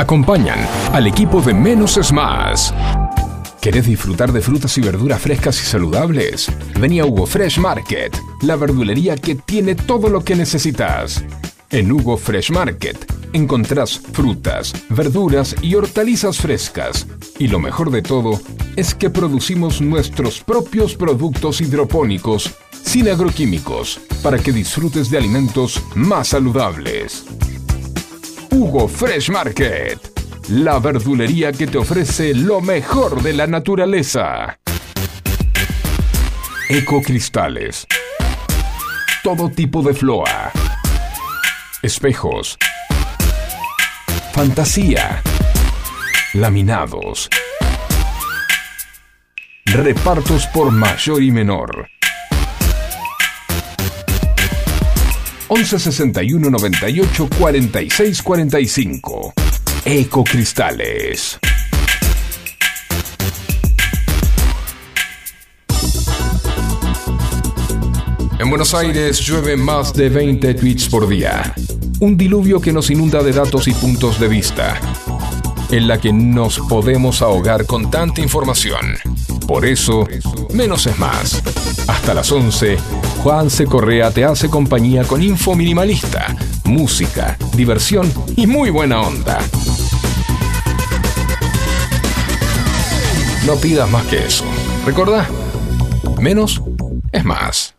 acompañan al equipo de Menos es Más. ¿Querés disfrutar de frutas y verduras frescas y saludables? Vení a Hugo Fresh Market, la verdulería que tiene todo lo que necesitas. En Hugo Fresh Market encontrás frutas, verduras y hortalizas frescas. Y lo mejor de todo es que producimos nuestros propios productos hidropónicos sin agroquímicos para que disfrutes de alimentos más saludables. Hugo Fresh Market, la verdulería que te ofrece lo mejor de la naturaleza. Ecocristales. Todo tipo de floa. Espejos. Fantasía. Laminados. Repartos por mayor y menor. 11 61 98 46 45. Ecocristales. En Buenos Aires llueve más de 20 tweets por día. Un diluvio que nos inunda de datos y puntos de vista, en la que nos podemos ahogar con tanta información. Por eso, menos es más. Hasta las 11, Juan C. Correa te hace compañía con info minimalista, música, diversión y muy buena onda. No pidas más que eso. Recordá, menos es más.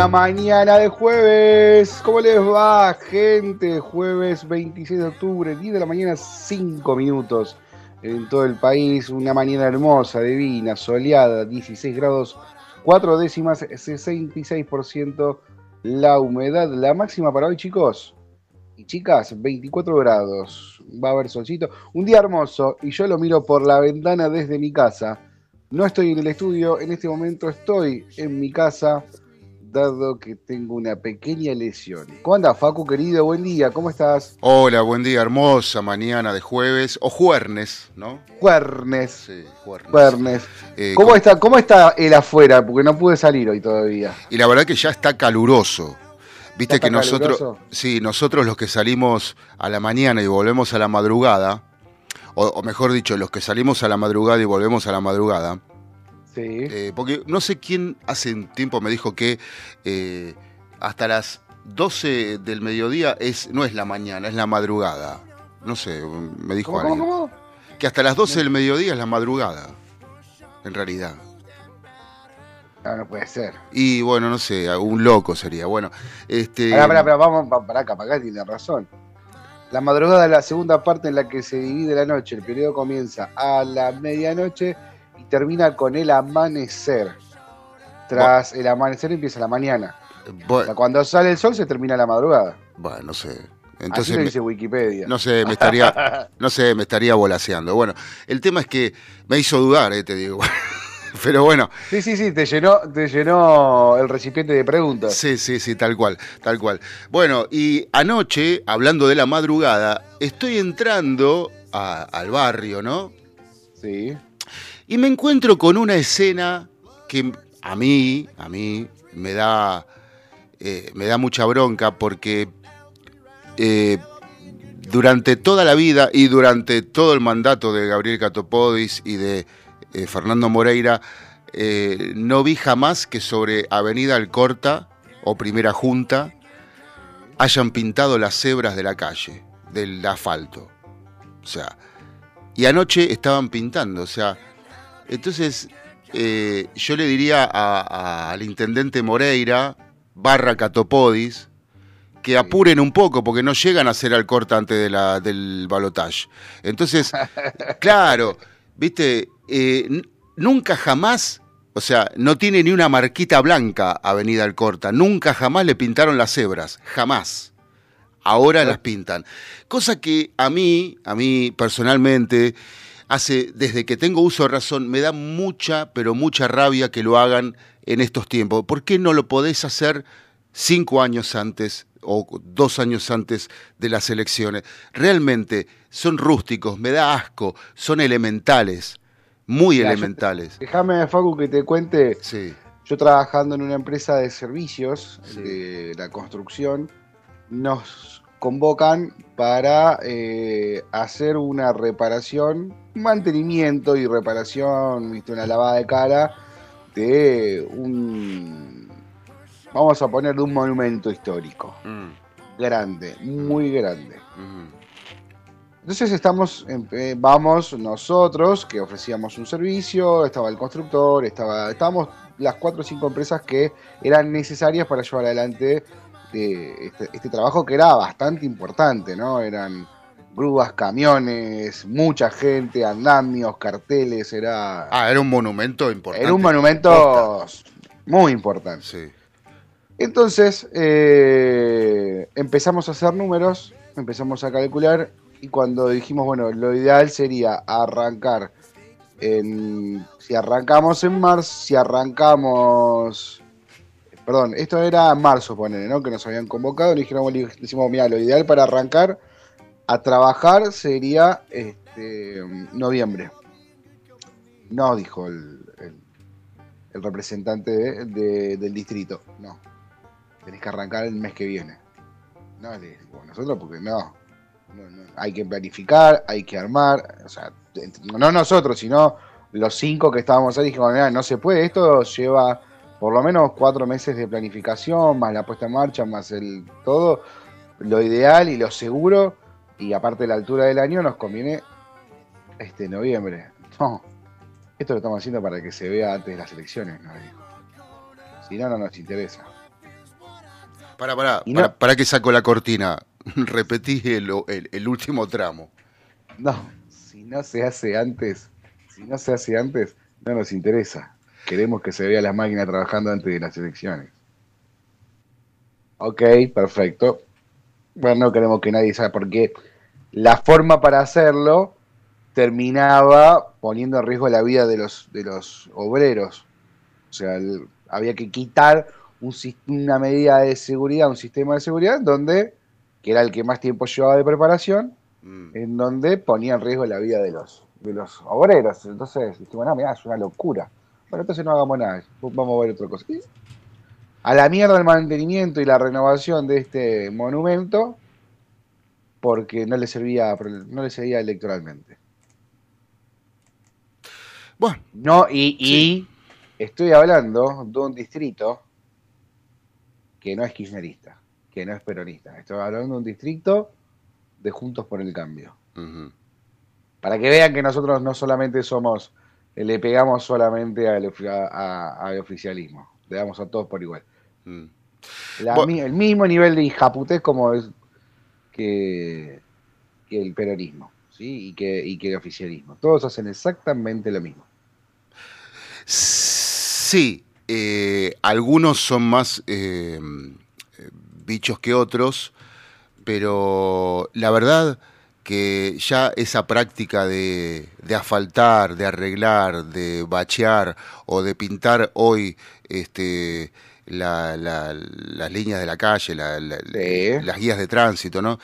Buena mañana de jueves. ¿Cómo les va, gente? Jueves 26 de octubre, 10 de la mañana, 5 minutos en todo el país. Una mañana hermosa, divina, soleada, 16 grados, 4 décimas, 66% la humedad. La máxima para hoy, chicos y chicas, 24 grados. Va a haber solcito. Un día hermoso y yo lo miro por la ventana desde mi casa. No estoy en el estudio, en este momento estoy en mi casa, dado que tengo una pequeña lesión. ¿Cómo andas, Facu, querido? Buen día, ¿cómo estás? Hola, buen día, hermosa mañana de jueves o juernes, ¿no? Juernes. Sí, juernes. Juernes. Eh, ¿Cómo con- está, ¿Cómo está él afuera? Porque no pude salir hoy todavía. Y la verdad que ya está caluroso. Viste ¿Ya que nosotros, caluroso? sí, nosotros los que salimos a la mañana y volvemos a la madrugada, o, o mejor dicho, los que salimos a la madrugada y volvemos a la madrugada, Sí. eh, porque no sé quién hace un tiempo me dijo que eh, hasta las 12 del mediodía es, no es la mañana, es la madrugada. No sé, me dijo ¿Cómo, alguien. cómo? Que hasta las 12 del mediodía es la madrugada, en realidad. No, no puede ser. Y bueno, no sé, un loco sería. Bueno, este. Pará, pará, pará, vamos, pa- pará, capaz que tiene razón. La madrugada es la segunda parte en la que se divide la noche. El periodo comienza a la medianoche y termina con el amanecer. Tras el amanecer empieza la mañana. O sea, cuando sale el sol se termina la madrugada. bueno, no sé. Así Entonces, me- Wikipedia. no sé, me estaría, no sé, me estaría volaseando. Bueno, el tema es que me hizo dudar, eh, te digo. Pero bueno, Sí, sí, sí, te llenó, te llenó el recipiente de preguntas. sí, sí, sí, tal cual, tal cual. Bueno, y anoche, hablando de la madrugada, estoy entrando a- al barrio, ¿no? Sí. Y me encuentro con una escena que a mí, a mí, me da, eh, me da mucha bronca porque eh, durante toda la vida y durante todo el mandato de Gabriel Catopodis y de eh, Fernando Moreira, no vi jamás que sobre Avenida Alcorta o Primera Junta hayan pintado las cebras de la calle, del asfalto. O sea, y anoche estaban pintando, o sea, entonces eh, yo le diría a- a- al intendente Moreira, barra Catopodis, que apuren un poco porque no llegan a hacer Alcorta antes de la, del balotaje. Entonces, claro, viste, Eh, nunca jamás, o sea, no tiene ni una marquita blanca Avenida Alcorta, nunca jamás le pintaron las cebras, jamás. Ahora las pintan. Cosa que a mí, a mí personalmente, hace, desde que tengo uso de razón, me da mucha, pero mucha rabia que lo hagan en estos tiempos. ¿Por qué no lo podés hacer cinco años antes o dos años antes de las elecciones? Realmente son rústicos, me da asco, son elementales, muy Mira, elementales. Déjame, Facu, que te cuente. Sí, Yo trabajando en una empresa de servicios Sí. de la construcción, nos convocan para eh, hacer una reparación, mantenimiento y reparación, viste, una lavada de cara de un, vamos a poner, de un monumento histórico, Mm, grande, muy grande. mm, Entonces estamos, eh, vamos nosotros que ofrecíamos un servicio, estaba el constructor, estaba, estábamos las cuatro o cinco empresas que eran necesarias para llevar adelante eh, este, este trabajo que era bastante importante, ¿no? Eran grúas, camiones, mucha gente, andamios, carteles, era, Ah, era un monumento importante. era un monumento muy importante. Sí. Entonces eh, empezamos a hacer números, empezamos a calcular y cuando dijimos, bueno, lo ideal sería arrancar en, si arrancamos en marzo, si arrancamos, perdón, esto era marzo, ponele, ¿no? Que nos habían convocado, le dijimos, le decimos, mira, lo ideal para arrancar a trabajar sería este, noviembre. No, dijo el, representante de- de- del distrito, no tenés que arrancar el mes que viene. No, le digo, nosotros porque no. No, no. Hay que planificar, hay que armar, o sea, no nosotros, sino los cinco que estábamos ahí, dijimos, "Mirá, no se puede, esto lleva por lo menos cuatro meses de planificación, más la puesta en marcha, más el todo. Lo ideal y lo seguro, y aparte de la altura del año, nos conviene este noviembre. No, esto lo estamos haciendo para que se vea antes de las elecciones, nos dijo. Si no, no nos interesa. Para, para, no- para, para que saco la cortina. Repetí el, el- el último tramo. No, si no se hace antes, si no se hace antes, no nos interesa. Queremos que se vea la máquina trabajando antes de las elecciones. Ok, perfecto. Bueno, no queremos que nadie sabe porque la forma para hacerlo terminaba poniendo en riesgo la vida de los, de los obreros. O sea, el- había que quitar un una medida de seguridad, un sistema de seguridad, donde, que era el que más tiempo llevaba de preparación, Mm. en donde ponía en riesgo la vida de los, de los obreros. Entonces dijimos, no, mirá, es una locura. Bueno, entonces no hagamos nada, vamos a ver otra cosa. Y a la mierda el mantenimiento y la renovación de este monumento, porque no le servía, no le servía electoralmente. Bueno, No, y, y estoy hablando de un distrito que no es kirchnerista, que no es peronista. Estoy hablando de un distrito de Juntos por el Cambio. Para que vean que nosotros no solamente somos, le pegamos solamente al, ofi- a- a- al oficialismo, le damos a todos por igual. Mm. La el mismo nivel de hijaputez como es que, que el peronismo, ¿sí? Y que, y que el oficialismo. Todos hacen exactamente lo mismo. Sí, eh, algunos son más eh, bichos que otros, pero la verdad que ya esa práctica de, de asfaltar, de arreglar, de bachear o de pintar hoy este, la- la- las líneas de la calle, la- la- Sí. las guías de tránsito, ¿no?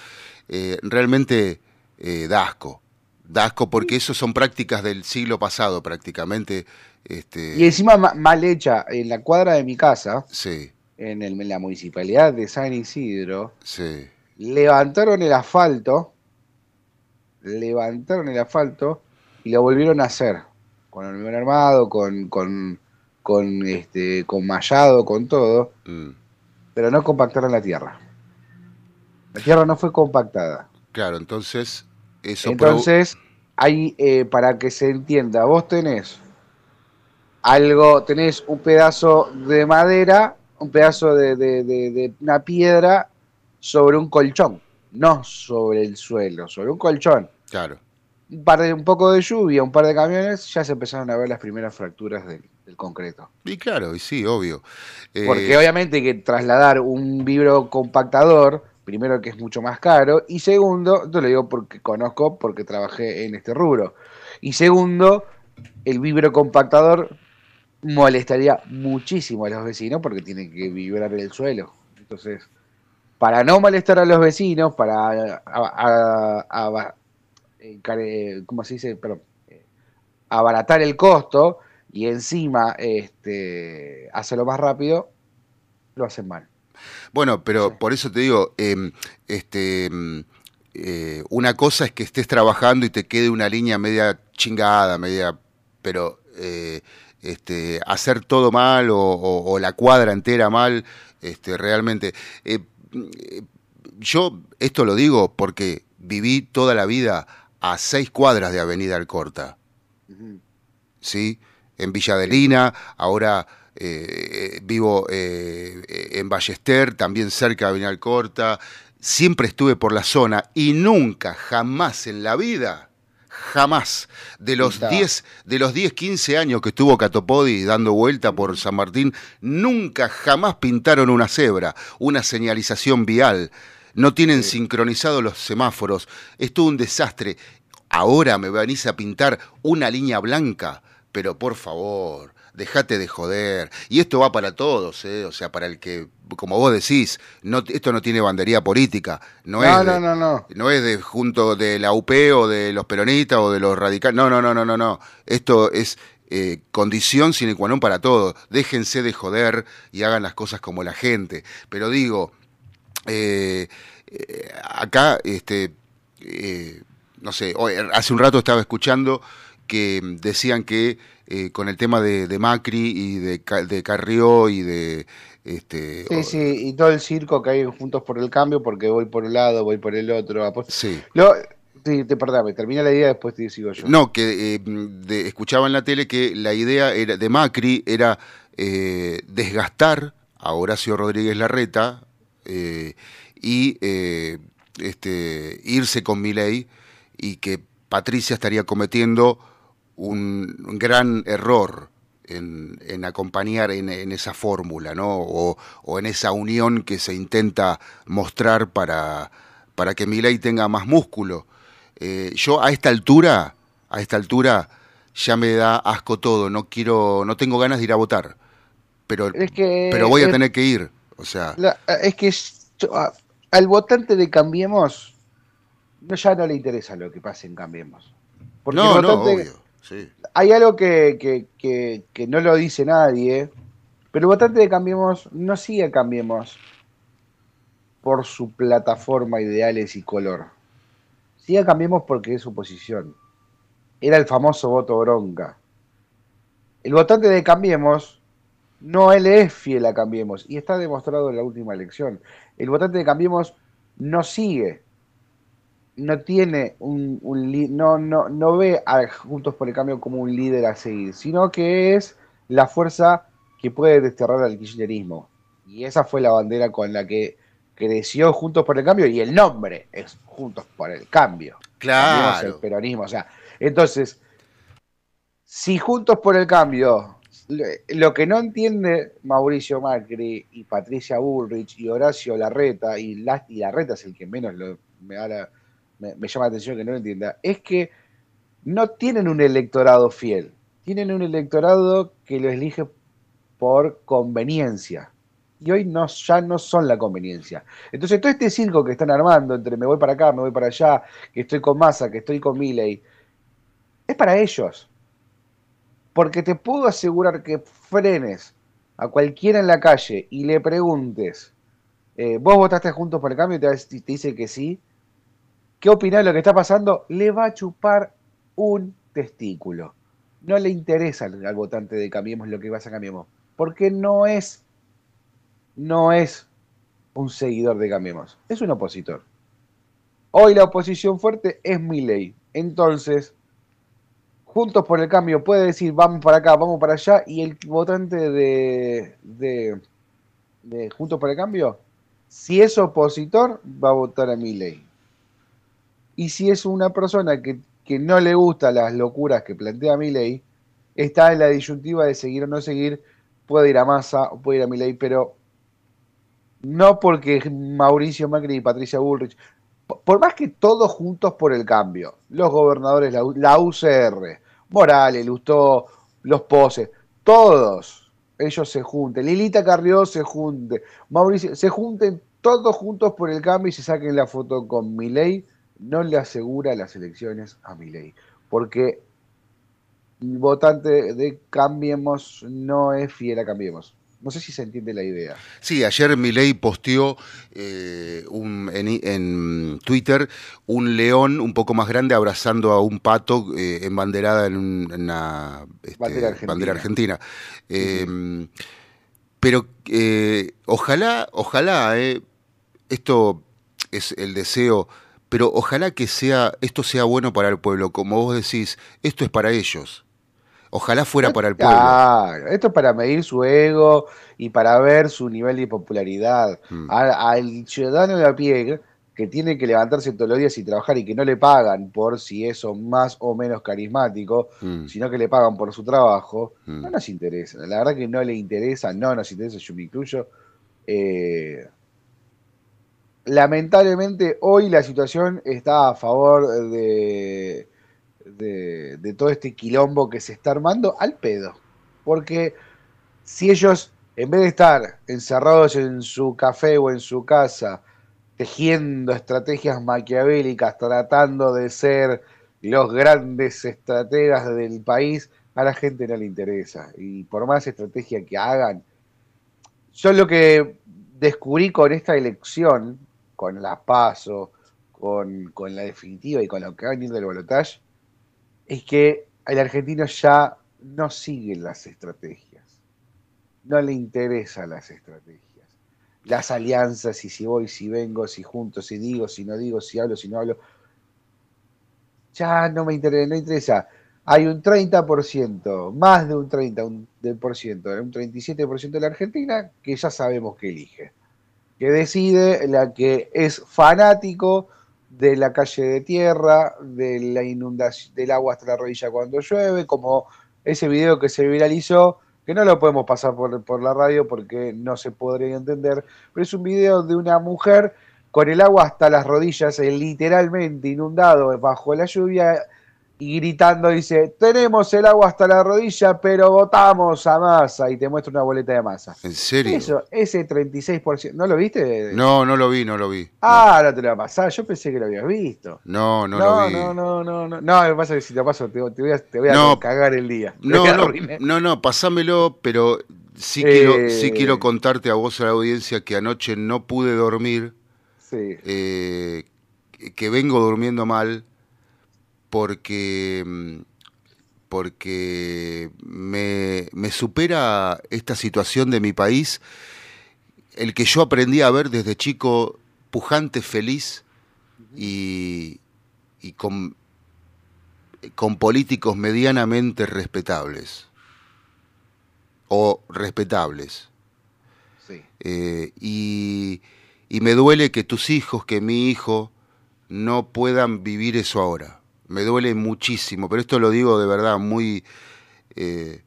Eh, realmente eh, da asco. Da asco porque eso son prácticas del siglo pasado prácticamente. Este, Y encima ma- mal hecha, en la cuadra de mi casa, Sí, en, el- en la municipalidad de San Isidro, sí. levantaron el asfalto, levantaron el asfalto y lo volvieron a hacer. Con hormigón armado, con, con, con, este, con mallado, con todo, mm. pero no compactaron la tierra. La tierra no fue compactada. Claro, entonces eso Entonces, hay, eh, para que se entienda, vos tenés algo, tenés un pedazo de madera, un pedazo de, de- de- de una piedra sobre un colchón, no sobre el suelo, sobre un colchón. Claro. Un, par de, un poco de lluvia, un par de camiones, ya se empezaron a ver las primeras fracturas del, del concreto. Y claro, y sí, obvio. Eh, Porque obviamente hay que trasladar un vibro compactador, primero que es mucho más caro, y segundo, te lo digo porque conozco, porque trabajé en este rubro. Y segundo, el vibrocompactador molestaría muchísimo a los vecinos porque tienen que vibrar el suelo. Entonces, para no molestar a los vecinos, para a- a- a- encare- ¿cómo se dice? Perdón, eh, abaratar el costo y encima este, hacerlo más rápido, lo hacen mal. Bueno, pero Sí. por eso te digo, em, este, em, eh, una cosa es que estés trabajando y te quede una línea media chingada, media, pero eh, este, hacer todo mal o, o- o la cuadra entera mal, este, realmente. eh, eh, yo esto lo digo porque viví toda la vida a seis cuadras de Avenida Alcorta. ¿sí? En Villa Adelina, ahora eh, vivo eh, en Ballester, también cerca de Avenida Alcorta. Siempre estuve por la zona y nunca, jamás en la vida, jamás, de los Pintaba. 10, de los 10, 15 años que estuvo Catopodi dando vuelta por San Martín, nunca, jamás pintaron una cebra, una señalización vial. No tienen sincronizados los semáforos. Es todo un desastre. Ahora me venís a pintar una línea blanca, pero por favor, dejate de joder. Y esto va para todos, ¿eh? o sea, para el que, como vos decís, no, esto no tiene bandería política. No, No, es no, de- no, no. no es de junto de la UP o de los peronistas o de los radicales. No, no, no, no, no, no. Esto es eh, condición sine qua non para todo. Déjense de joder y hagan las cosas como la gente. Pero digo, eh, eh, acá, este, eh, no sé, hoy- hace un rato estaba escuchando que decían que eh, con el tema de, de Macri y de, Ca- de Carrió y de... Este, Sí, o- sí, y todo el circo que hay juntos por el cambio, porque voy por un lado, voy por el otro. sí. Lo, sí, te perdame, termina la idea, después te sigo yo. No, que eh, de- escuchaba en la tele que la idea era, de Macri era eh, desgastar a Horacio Rodríguez Larreta eh, y eh, este, irse con Milei y que Patricia estaría cometiendo un, gran error en, en acompañar en, en esa fórmula, ¿no? O, o en esa unión que se intenta mostrar para, para que Milei tenga más músculo. Eh, yo a esta altura, a esta altura, ya me da asco todo. No quiero, no tengo ganas de ir a votar, pero, Es que- pero voy a es- tener que ir. O sea, La- es que a- al votante de Cambiemos no, ya no le interesa lo que pase en Cambiemos. Porque no, el no, votante- obvio. Sí. hay algo que, que- que- que no lo dice nadie, pero el votante de Cambiemos no sigue a Cambiemos por su plataforma, ideales y color. Sigue a Cambiemos porque es oposición. Era el famoso voto bronca. El votante de Cambiemos no él es fiel a Cambiemos y está demostrado en la última elección. El votante de Cambiemos no sigue no tiene un, un no, no, no ve a Juntos por el Cambio como un líder a seguir, sino que es la fuerza que puede desterrar al kirchnerismo. Y esa fue la bandera con la que creció Juntos por el Cambio y el nombre es Juntos por el Cambio. Cambiemos el Claro. peronismo. O sea, entonces, si Juntos por el Cambio, lo- que no entiende Mauricio Macri y Patricia Bullrich y Horacio Larreta, y, la, y Larreta es el que menos lo- me, la- me llama la atención que no lo entienda, es que no tienen un electorado fiel, tienen un electorado que lo elige por conveniencia. Y hoy no, ya no son la conveniencia. Entonces, todo este circo que están armando entre me voy para acá, me voy para allá, que estoy con Massa, que estoy con Milley, es para ellos. Porque te puedo asegurar que frenes a cualquiera en la calle y le preguntes, eh, ¿vos votaste juntos por el cambio? Y te, dice que sí. ¿Qué opinás de lo que está pasando? Le va a chupar un testículo. No le interesa al, votante de Cambiemos lo que pasa a Cambiemos. Porque no es, no es un seguidor de Cambiemos. Es un opositor. Hoy la oposición fuerte es Milley. Entonces, Juntos por el Cambio puede decir vamos para acá, vamos para allá, y el votante de, de, Juntos por el Cambio, si es opositor, va a votar a Milley. Y si es una persona que, que no le gusta las locuras que plantea Milley, está en la disyuntiva de seguir o no seguir, puede ir a Massa o puede ir a Milley, pero no porque Mauricio Macri y Patricia Bullrich por más que todos juntos por el cambio, los gobernadores, la UCR, Morales, Lustó, los Poses, todos ellos se junten, Lilita Carrió se junte, Mauricio, se junten todos juntos por el cambio y se saquen la foto con Milei, no le asegura las elecciones a Milei, porque el votante de Cambiemos no es fiel a Cambiemos. No sé si se entiende la idea. Sí, ayer Milei posteó eh, un- en, en Twitter un león un poco más grande abrazando a un pato eh, embanderada en, un- en una este, Bandera argentina. bandera argentina. Eh, Pero eh, ojalá, ojalá, esto es el deseo, pero ojalá que sea, esto sea bueno para el pueblo. Como vos decís, esto es para ellos. Ojalá fuera para el pueblo. Claro, esto es para medir su ego y para ver su nivel de popularidad. Mm. A- Al ciudadano de a pie que tiene que levantarse todos los días y trabajar y que no le pagan por si eso más o menos carismático, Mm. sino que le pagan por su trabajo, Mm. no nos interesa. La verdad que no le interesa, no nos interesa, yo me incluyo. Eh, lamentablemente hoy la situación está a favor de, de, todo este quilombo que se está armando al pedo. Porque si ellos, en vez de estar encerrados en su café o en su casa, tejiendo estrategias maquiavélicas, tratando de ser los grandes estrategas del país, a la gente no le interesa. Y por más estrategia que hagan, yo lo que descubrí con esta elección, con la PASO, con, con la definitiva y con lo que va a venir del balotaje, es que el argentino ya no sigue las estrategias. No le interesan las estrategias. Las alianzas, y si voy, si vengo, si junto, si digo, si no digo, si hablo, si no hablo. Ya no me interesa, no interesa. Hay un 30%, más de un 30% un, por ciento, un 37% de la Argentina que ya sabemos que elige. Que decide la que es fanático de la calle de tierra, de la inundación, del agua hasta la rodilla cuando llueve, como ese video que se viralizó, que no lo podemos pasar por, por la radio porque no se podría entender, pero es un video de una mujer con el agua hasta las rodillas, eh, literalmente inundado bajo la lluvia, y gritando dice, tenemos el agua hasta la rodilla, pero votamos a masa, y te muestra una boleta de masa. ¿En serio? Eso, ese 36%, ¿no lo viste? No, no lo vi, no lo vi. Ah, ahora te lo va a pasar, yo pensé que lo habías visto. No, no, No, lo vi. no, no, no, no. No, lo que pasa es que si te lo paso, te, te voy a, te voy a No. cagar el día. No, voy no, no, no, pasámelo, pero sí, Eh. quiero, sí quiero contarte a vos, a la audiencia, que anoche no pude dormir, Sí. eh, que vengo durmiendo mal, porque, porque me, me supera esta situación de mi país, el que yo aprendí a ver desde chico pujante, feliz y, y con, con políticos medianamente respetables o respetables. Sí. Eh, y, y me duele que tus hijos, que mi hijo, no puedan vivir eso ahora. Me duele muchísimo, pero esto lo digo de verdad muy... eh,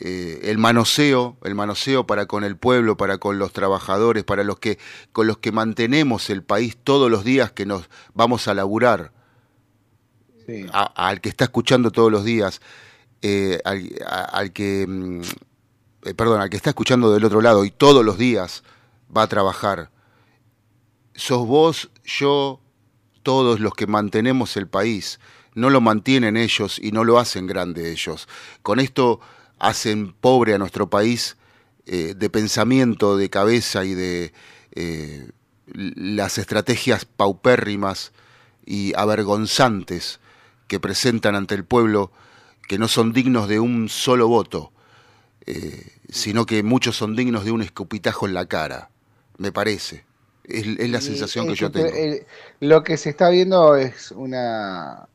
eh, el manoseo, el manoseo para con el pueblo, para con los trabajadores, para los que con los que mantenemos el país todos los días que nos vamos a laburar, sí. a- al que está escuchando todos los días, eh, al, a- al que, mm, perdón, al que está escuchando del otro lado y todos los días va a trabajar. Sos vos, yo, todos los que mantenemos el país. No lo mantienen ellos y no lo hacen grande ellos. Con esto hacen pobre a nuestro país eh, de pensamiento, de cabeza y de eh, las estrategias paupérrimas y avergonzantes que presentan ante el pueblo, que no son dignos de un solo voto, eh, sino que muchos son dignos de un escupitajo en la cara, me parece. Es, es la sensación que yo te- tengo. el- lo que se está viendo es una,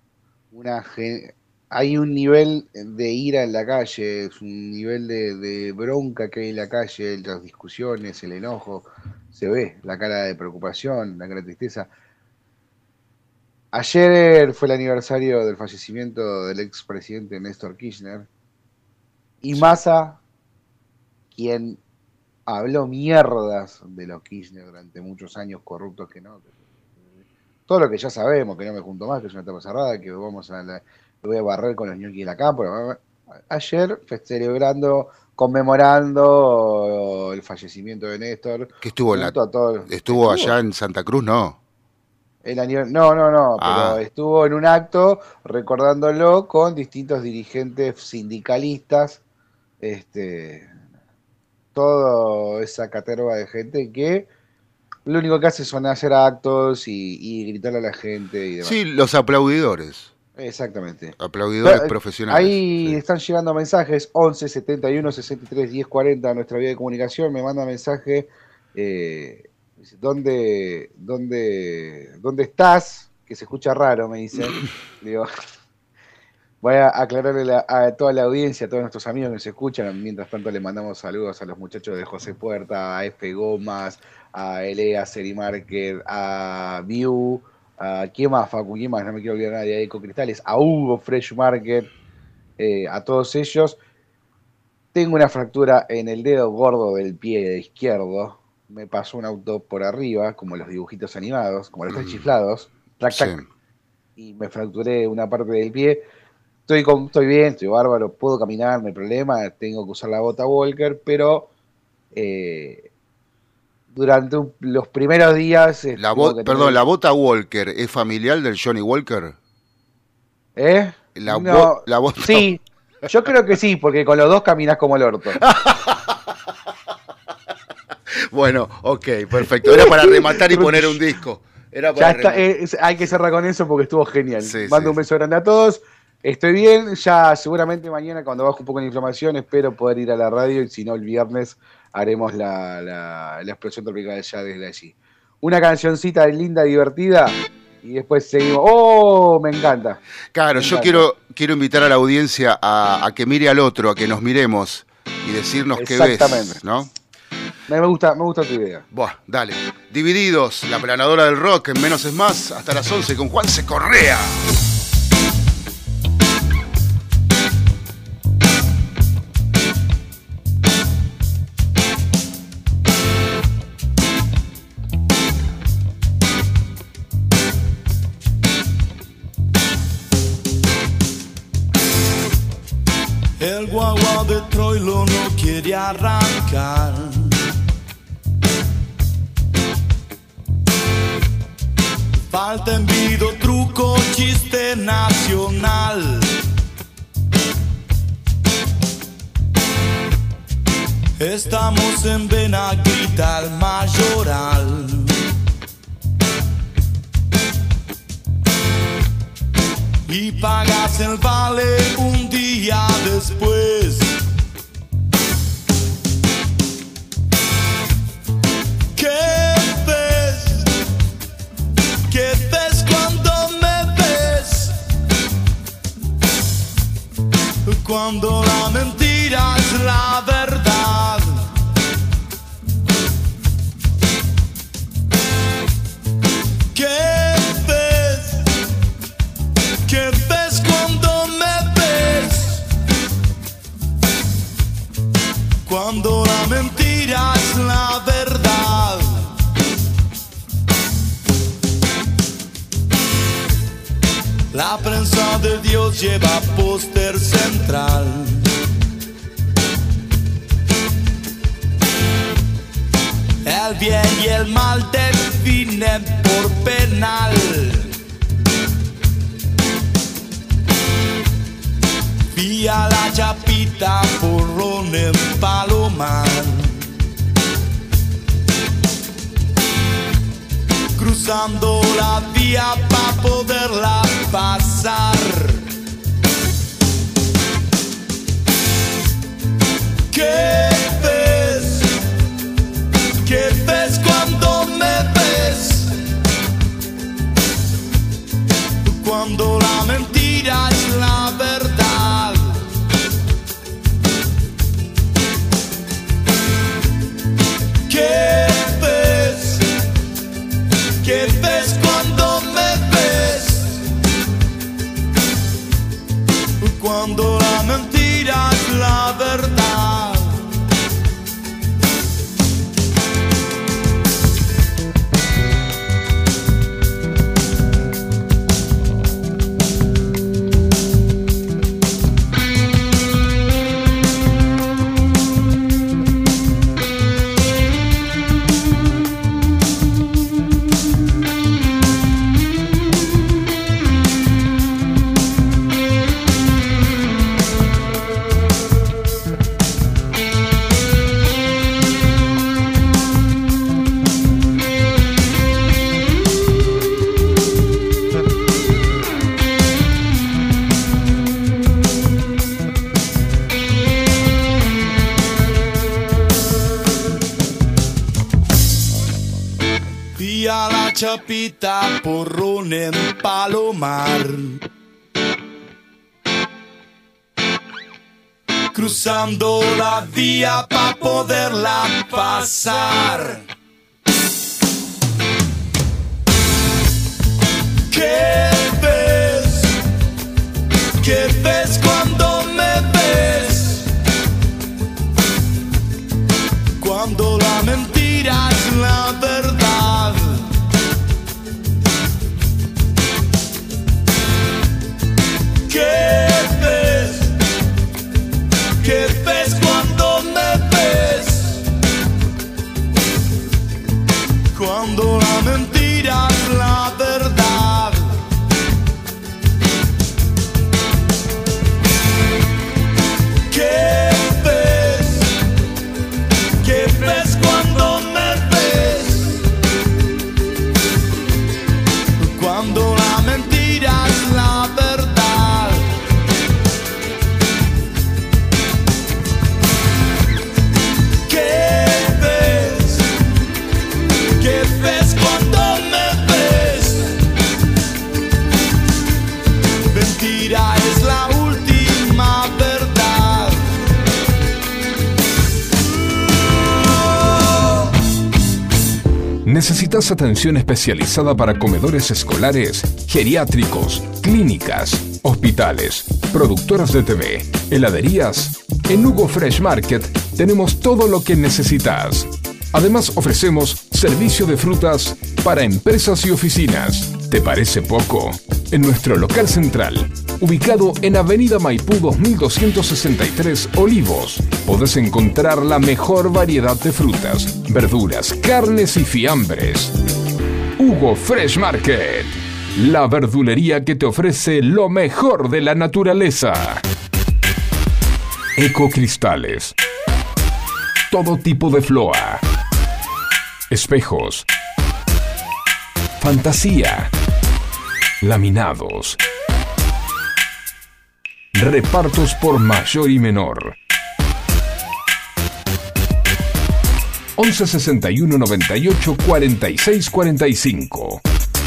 una hay un nivel de ira en la calle, es un nivel de, de bronca que hay en la calle, las discusiones, el enojo, se ve la cara de preocupación, la cara de tristeza. Ayer fue el aniversario del fallecimiento del expresidente Néstor Kirchner y Massa, quien habló mierdas de los Kirchner durante muchos años, corruptos que no, todo lo que ya sabemos, que no me junto más, que es una etapa cerrada, que vamos a la, voy a barrer con los ñoquis de la cámpora. Ayer celebrando, conmemorando el fallecimiento de Néstor. Que estuvo en la- todo- Estuvo allá en Santa Cruz, no. el No, no, no, Ah. pero estuvo en un acto recordándolo con distintos dirigentes sindicalistas, este, toda esa caterva de gente que lo único que hace son hacer actos y, y gritarle a la gente y demás. Sí, los aplaudidores. Exactamente. Aplaudidores Pero, profesionales. Ahí sí. están llegando mensajes 11 71 63 10 40 a nuestra vía de comunicación. Me manda mensaje. Eh, ¿dónde, dónde, ¿Dónde estás? Que se escucha raro, me dice. Digo, voy a aclararle la- a toda la audiencia, a todos nuestros amigos que nos escuchan. Mientras tanto, le mandamos saludos a los muchachos de José Puerta, a F. Gomas, a Elea Serimarket, a View, a ¿quién más, Facu? ¿Quién más? No me quiero olvidar nadie, a Eco Cristales, a Hugo Fresh Market, eh, a todos ellos. Tengo una fractura en el dedo gordo del pie izquierdo. Me pasó un auto por arriba, como los dibujitos animados, como los tres Mm. chiflados. Sí. y me fracturé una parte del pie. Estoy, con, estoy bien, estoy bárbaro, puedo caminar, no hay problema, tengo que usar la bota Walker, pero eh, durante un- los primeros días... eh, La perdón, la bota Walker es familiar del Johnny Walker. ¿Eh? La, No, bo- la bota Sí, yo creo que sí, porque con los dos caminas como el orto. Bueno, ok, perfecto. Era para rematar y poner un disco. Era Ya está, eh, hay que cerrar con eso porque estuvo genial. Sí, Mando sí, un beso grande a todos. Estoy bien, ya seguramente mañana cuando bajo un poco la inflamación espero poder ir a la radio y si no el viernes haremos la, la- la explosión tropical ya desde allí. Una cancioncita linda, divertida y después seguimos. ¡Oh! Me encanta. Claro, Me yo encanta. quiero, quiero invitar a la audiencia a, a que mire al otro, a que nos miremos y decirnos qué ves, Exactamente. ¿no? Me, gusta, me gusta tu idea. Buah, dale. Divididos, la planadora del rock en Menos es Más, hasta las 11 con Juanse Correa. Troilo no quiere arrancar. Falta envido, truco, chiste nacional. Estamos en Benaguita, el mayoral. y pagas el vale un día después. Cuando la mentira es la verdad. ¿Qué ves? ¿Qué ves cuando me ves? Cuando la mentira es la verdad. La prensa de Dios lleva póster central. El bien y el mal definen por penal. Vía la chapita porrón en Palomar. Cruzando la vía para poderla pasar. ¿Qué ves? ¿Qué ves cuando me ves? Cuando la mentira es la es la verdad. Chapita, porrón en palomar. Cruzando la vía para poderla pasar. ¿Qué ves? ¿Qué ves cuando me ves? Cuando la mentira es la verdad. Cuando la mentira ¿Necesitas atención especializada para comedores escolares, geriátricos, clínicas, hospitales, productoras de TV, heladerías? En Hugo Fresh Market tenemos todo lo que necesitas. Además ofrecemos servicio de frutas para empresas y oficinas. ¿Te parece poco? En nuestro local central, ubicado en Avenida Maipú 2263 Olivos, podés encontrar la mejor variedad de frutas, verduras, carnes y fiambres. Hugo Fresh Market, la verdulería que te ofrece lo mejor de la naturaleza. Ecocristales. Todo tipo de floa. Espejos. Fantasía. Laminados. Repartos por mayor y menor. 11 61 98 46 45.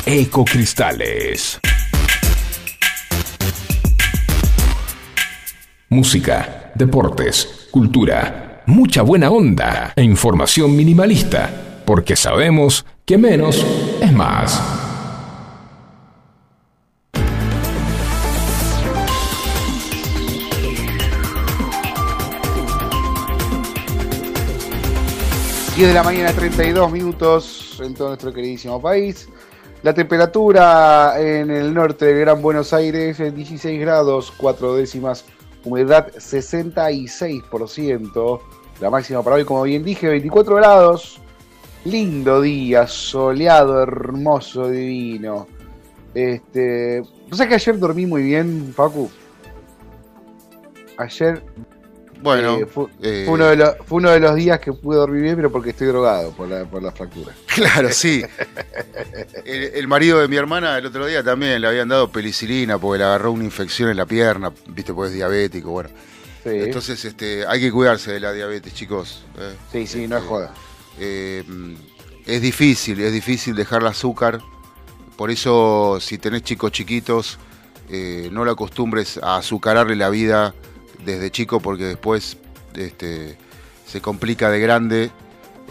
Ecocristales. Música, deportes, cultura, mucha buena onda e información minimalista, porque sabemos que menos es más. ...10 de la mañana, 32 minutos en todo nuestro queridísimo país. La temperatura en el norte del Gran Buenos Aires es 16 grados, 4 décimas, humedad 66%. La máxima para hoy, como bien dije, 24 grados. Lindo día, soleado, hermoso, divino. Este, ¿Vos sabés que ayer dormí muy bien, Facu? Ayer Bueno, eh, fue, eh, fue uno de los, fue uno de los días que pude dormir bien, pero porque estoy drogado por la, por la fractura. Claro, sí. El, el marido de mi hermana el otro día también le habían dado penicilina porque le agarró una infección en la pierna, viste, porque es diabético, bueno. Sí, Entonces, este, hay que cuidarse de la diabetes, chicos. ¿eh? sí, sí, no es joda. Eh, mm, es difícil, es difícil dejar el azúcar. Por eso, si tenés chicos chiquitos, no lo acostumbres a azucararle la vida desde chico porque después este, se complica de grande.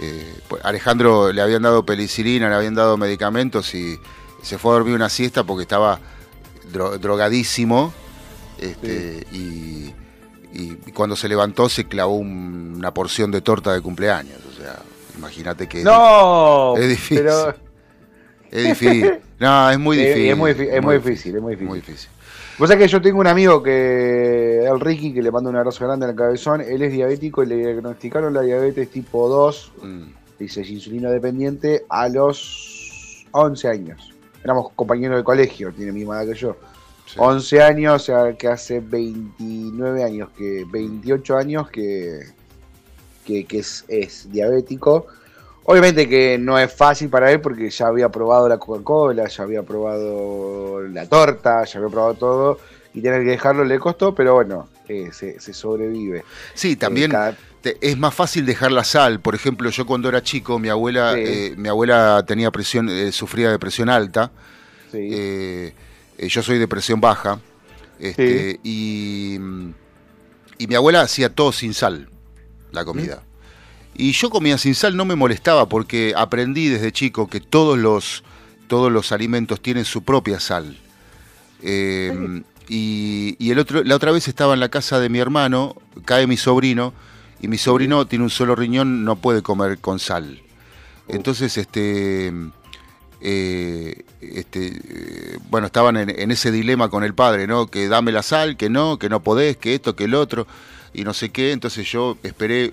Eh, pues, Alejandro le habían dado penicilina, le habían dado medicamentos y se fue a dormir una siesta porque estaba dro- drogadísimo. Este, y, y cuando se levantó se clavó un- una porción de torta de cumpleaños. O sea, imagínate que... No, es difícil. Pero, Es difícil. No, es muy difícil. es muy difícil, es muy difícil. Muy difícil. Vos sabés que yo tengo un amigo que, el Ricky, que le mando un abrazo grande al cabezón, él es diabético y le diagnosticaron la diabetes tipo 2, Mm. dice es insulino dependiente, a los 11 años. Éramos compañeros de colegio, tiene mi edad que yo. Sí. 11 años, o sea, que hace 29 años, que 28 años que, que, que es, es diabético. Obviamente que no es fácil para él porque ya había probado la Coca-Cola, ya había probado la torta, ya había probado todo y tener que dejarlo le costó, pero bueno, eh, se, se sobrevive. Sí, también Eh, cada- te- es más fácil dejar la sal. Por ejemplo, yo cuando era chico, mi abuela, Sí. eh, mi abuela tenía presión, eh, sufría de presión alta. sí. Eh, yo soy de presión baja. Este, y, mm, y mi abuela hacía todo sin sal, la comida. Y yo comía sin sal, no me molestaba porque aprendí desde chico que todos los, todos los alimentos tienen su propia sal. Eh, y y el otro, la otra vez estaba en la casa de mi hermano, cae mi sobrino, y mi sobrino tiene un solo riñón, no puede comer con sal. Entonces, este, eh, este, eh, bueno, estaban en, en ese dilema con el padre, ¿no? Que dame la sal, que no, que no podés, que esto, que el otro, y no sé qué. Entonces yo esperé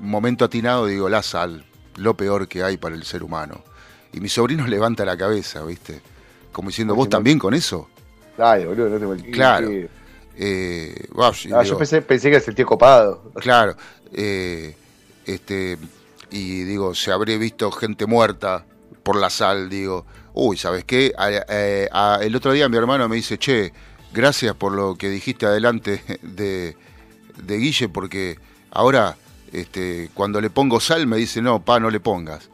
momento atinado, digo, la sal, lo peor que hay para el ser humano. Y mi sobrino levanta la cabeza, ¿viste? Como diciendo, ¿vos también con eso? Ay, boludo, no te molestes. Claro. Eh, Ah, digo, yo pensé, pensé que era el tío copado. Claro, eh, este, y digo, se habré visto gente muerta por la sal, digo, uy, ¿sabes qué? A- eh, a- el otro día mi hermano me dice, che, gracias por lo que dijiste adelante de, de Guille, porque ahora, este, cuando le pongo sal, me dice, no, pa, no le pongas.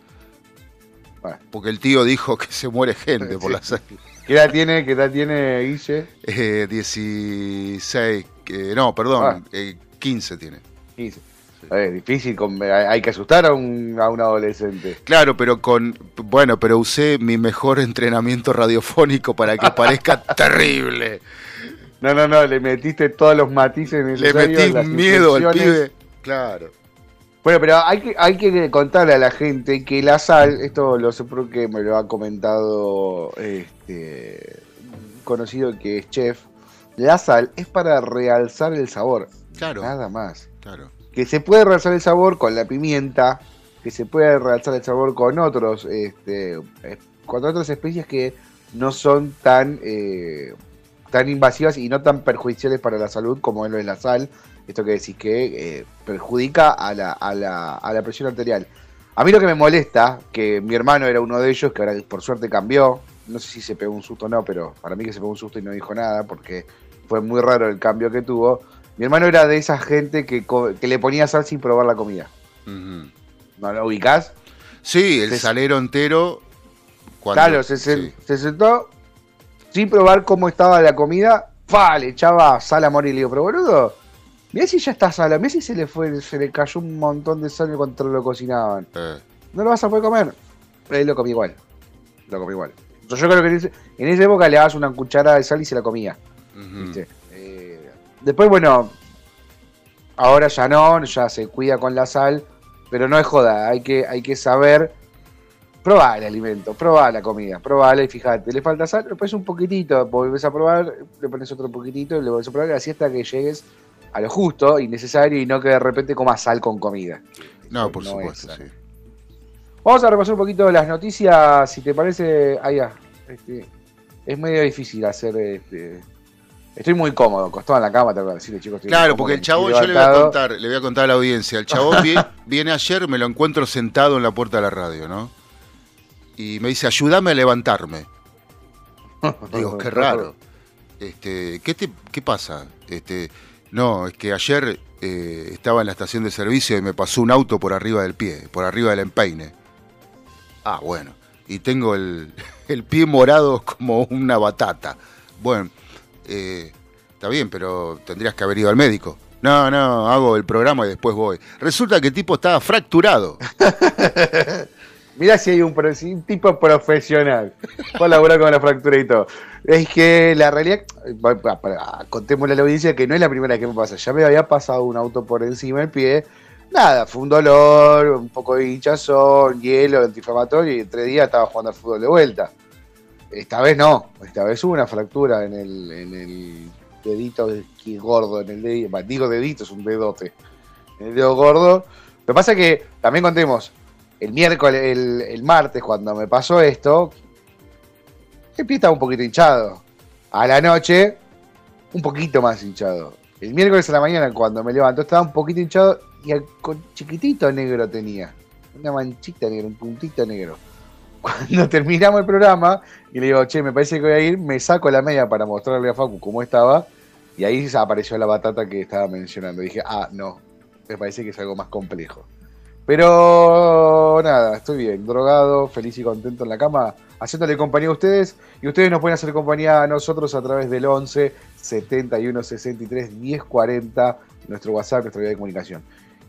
Bueno. Porque el tío dijo que se muere gente por la sal. ¿Qué edad tiene? ¿Qué edad tiene Guille? Eh, 16, eh, no, perdón, Ah. eh, 15 tiene. 15. Es difícil, con- hay que asustar a un, a un adolescente. Claro, pero con. Bueno, pero usé mi mejor entrenamiento radiofónico para que parezca terrible. No, no, no, le metiste todos los matices Le necesarios. metí las miedo al pibe. Claro. Bueno, pero hay que, hay que contarle a la gente que la sal, esto lo sé porque me lo ha comentado este conocido que es chef, la sal es para realzar el sabor, Claro. nada más. Claro. Que se puede realzar el sabor con la pimienta, que se puede realzar el sabor con otros, este, con otras especies que no son tan, eh, tan invasivas y no tan perjudiciales para la salud como es lo de la sal. Esto que decís que eh, perjudica a la, a, la, a la presión arterial. A mí lo que me molesta, que mi hermano era uno de ellos, que ahora por suerte cambió, no sé si se pegó un susto o no, pero para mí que se pegó un susto y no dijo nada, porque fue muy raro el cambio que tuvo. Mi hermano era de esa gente que, que le ponía sal sin probar la comida. ¿No lo ubicás? Sí, el Se- salero entero. cuando- Claro, se, se- sí. se sentó sin probar cómo estaba la comida. ¡Fa! Le echaba sal a morir. Le digo, pero boludo, mirá si ya está sal. Mirá si se le fue, se le cayó un montón de sal cuando lo cocinaban. Eh, ¿No lo vas a poder comer? Él lo comí igual. Lo comí igual. Yo creo que en, ese- en esa época le dabas una cucharada de sal y se la comía. ¿viste? Eh, después, bueno, ahora ya no, ya se cuida con la sal, pero no es joda, hay que, hay que saber probar el alimento, probar la comida, probarla y fíjate, le falta sal, le pones un poquitito, volvés a probar, le pones otro poquitito, le volvés a probar, así hasta que llegues a lo justo y necesario y no que de repente comas sal con comida. No, por no supuesto, sí. Vamos a repasar un poquito las noticias, si te parece, allá. Este, es medio difícil hacer este, Estoy muy cómodo, costado en la cama, te voy a decirle, chicos. estoy Claro, porque el chabón, yo le voy a contar, le voy a contar a la audiencia. El chabón vi- viene ayer, me lo encuentro sentado en la puerta de la radio, ¿no? Y me dice, ayúdame a levantarme. Digo, qué raro. Este, ¿qué, te, ¿Qué pasa? Este, no, es que ayer eh, estaba en la estación de servicio y me pasó un auto por arriba del pie, por arriba del empeine. Ah, bueno. Y tengo el, el pie morado como una batata. Bueno, eh, está bien, pero tendrías que haber ido al médico. No, no, hago el programa y después voy. Resulta que el tipo estaba fracturado. Mirá si hay un, tipo profesional. Laburar con la fractura y todo. Es que la realidad, contémosle a la audiencia que no es la primera vez que me pasa. Ya me había pasado un auto por encima del pie. Nada, fue un dolor, un poco de hinchazón, hielo, antiinflamatorio y en tres días estaba jugando al fútbol de vuelta. Esta vez no, esta vez hubo una fractura en el, dedito gordo, en el dedito, digo dedito, es un dedote. En el dedo gordo. Lo que pasa es que, también contemos, el miércoles, el, el martes, cuando me pasó esto, el pie estaba un poquito hinchado. A la noche, un poquito más hinchado. El miércoles a la mañana, cuando me levantó, estaba un poquito hinchado y con chiquitito negro tenía. Una manchita negra, un puntito negro. Cuando terminamos el programa y le digo, che, me parece que voy a ir, me saco la media para mostrarle a Facu cómo estaba. Y ahí apareció la batata que estaba mencionando. Dije, ah, no, me parece que es algo más complejo. Pero nada, estoy bien, drogado, feliz y contento en la cama, haciéndole compañía a ustedes. Y ustedes nos pueden hacer compañía a nosotros a través del 11 71 63 10 40, nuestro WhatsApp, nuestra vía de comunicación.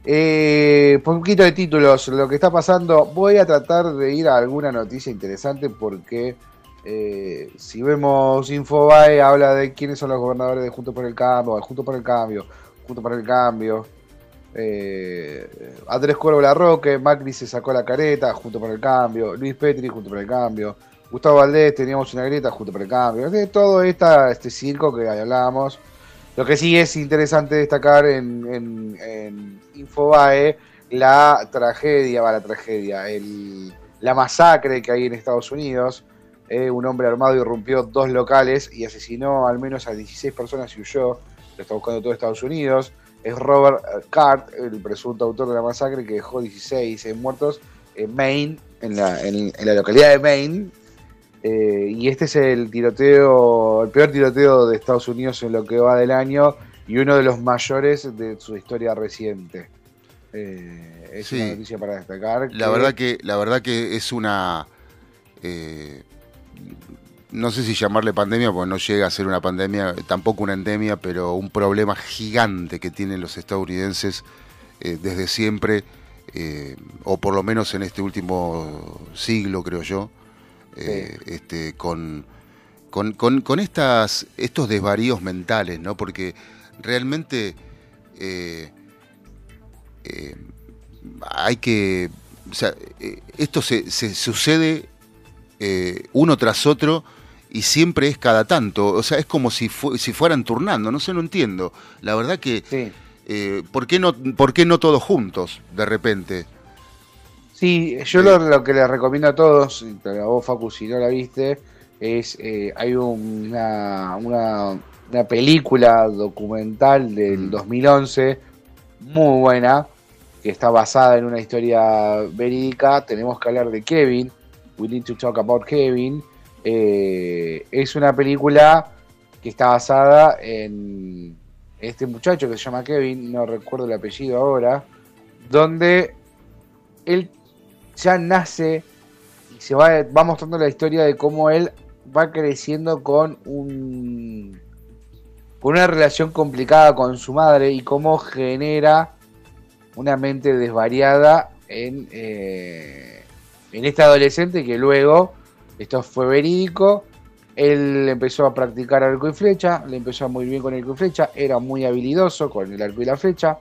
Eh, poquito de títulos, lo que está pasando. Voy a tratar de ir a alguna noticia interesante porque eh, si vemos Infobae, habla de quiénes son los gobernadores de Juntos por el Cambio, Juntos por el Cambio, Juntos por el Cambio. Eh, Andrés Cuervo Larroque, Macri se sacó la careta, junto por el cambio, Luis Petri, junto por el cambio, Gustavo Valdés, teníamos una grieta, junto por el cambio, de todo este circo que hablábamos. Lo que sí es interesante destacar en, en, Infobae, la tragedia, va la tragedia, la masacre que hay en Estados Unidos. Eh, un hombre armado irrumpió dos locales y asesinó al menos a 16 personas y huyó. Lo está buscando todo Estados Unidos es Robert Cart, el presunto autor de la masacre, que dejó 16 muertos en Maine, en la, en, la localidad de Maine. Eh, y este es el tiroteo, el peor tiroteo de Estados Unidos en lo que va del año y uno de los mayores de su historia reciente. Eh, es una noticia para destacar. La verdad que, la verdad que es una eh, no sé si llamarle pandemia, porque no llega a ser una pandemia, tampoco una endemia, pero un problema gigante que tienen los estadounidenses eh, desde siempre, eh, o por lo menos en este último siglo, creo yo, eh, este, con, con, estas, estos desvaríos mentales, ¿no? Porque realmente hay que... O sea, esto se, se sucede uno tras otro y siempre es cada tanto. O sea, es como si, si fueran turnando, no sé, no entiendo. La verdad que, eh, ¿por, qué no, ¿por qué no todos juntos de repente? Sí, yo lo, que les recomiendo a todos, a vos Facu si no la viste, es, eh, hay una, una, una, película documental del 2011 mm. muy buena, que está basada en una historia verídica, tenemos que hablar de Kevin, we need to talk about Kevin, eh, es una película que está basada en este muchacho que se llama Kevin, no recuerdo el apellido ahora, donde él ya nace y se va, mostrando la historia de cómo él va creciendo con un una relación complicada con su madre y cómo genera una mente desvariada en, eh, en este adolescente que luego esto fue verídico. Él empezó a practicar arco y flecha, le empezó muy bien con el arco y flecha, era muy habilidoso con el arco y la flecha.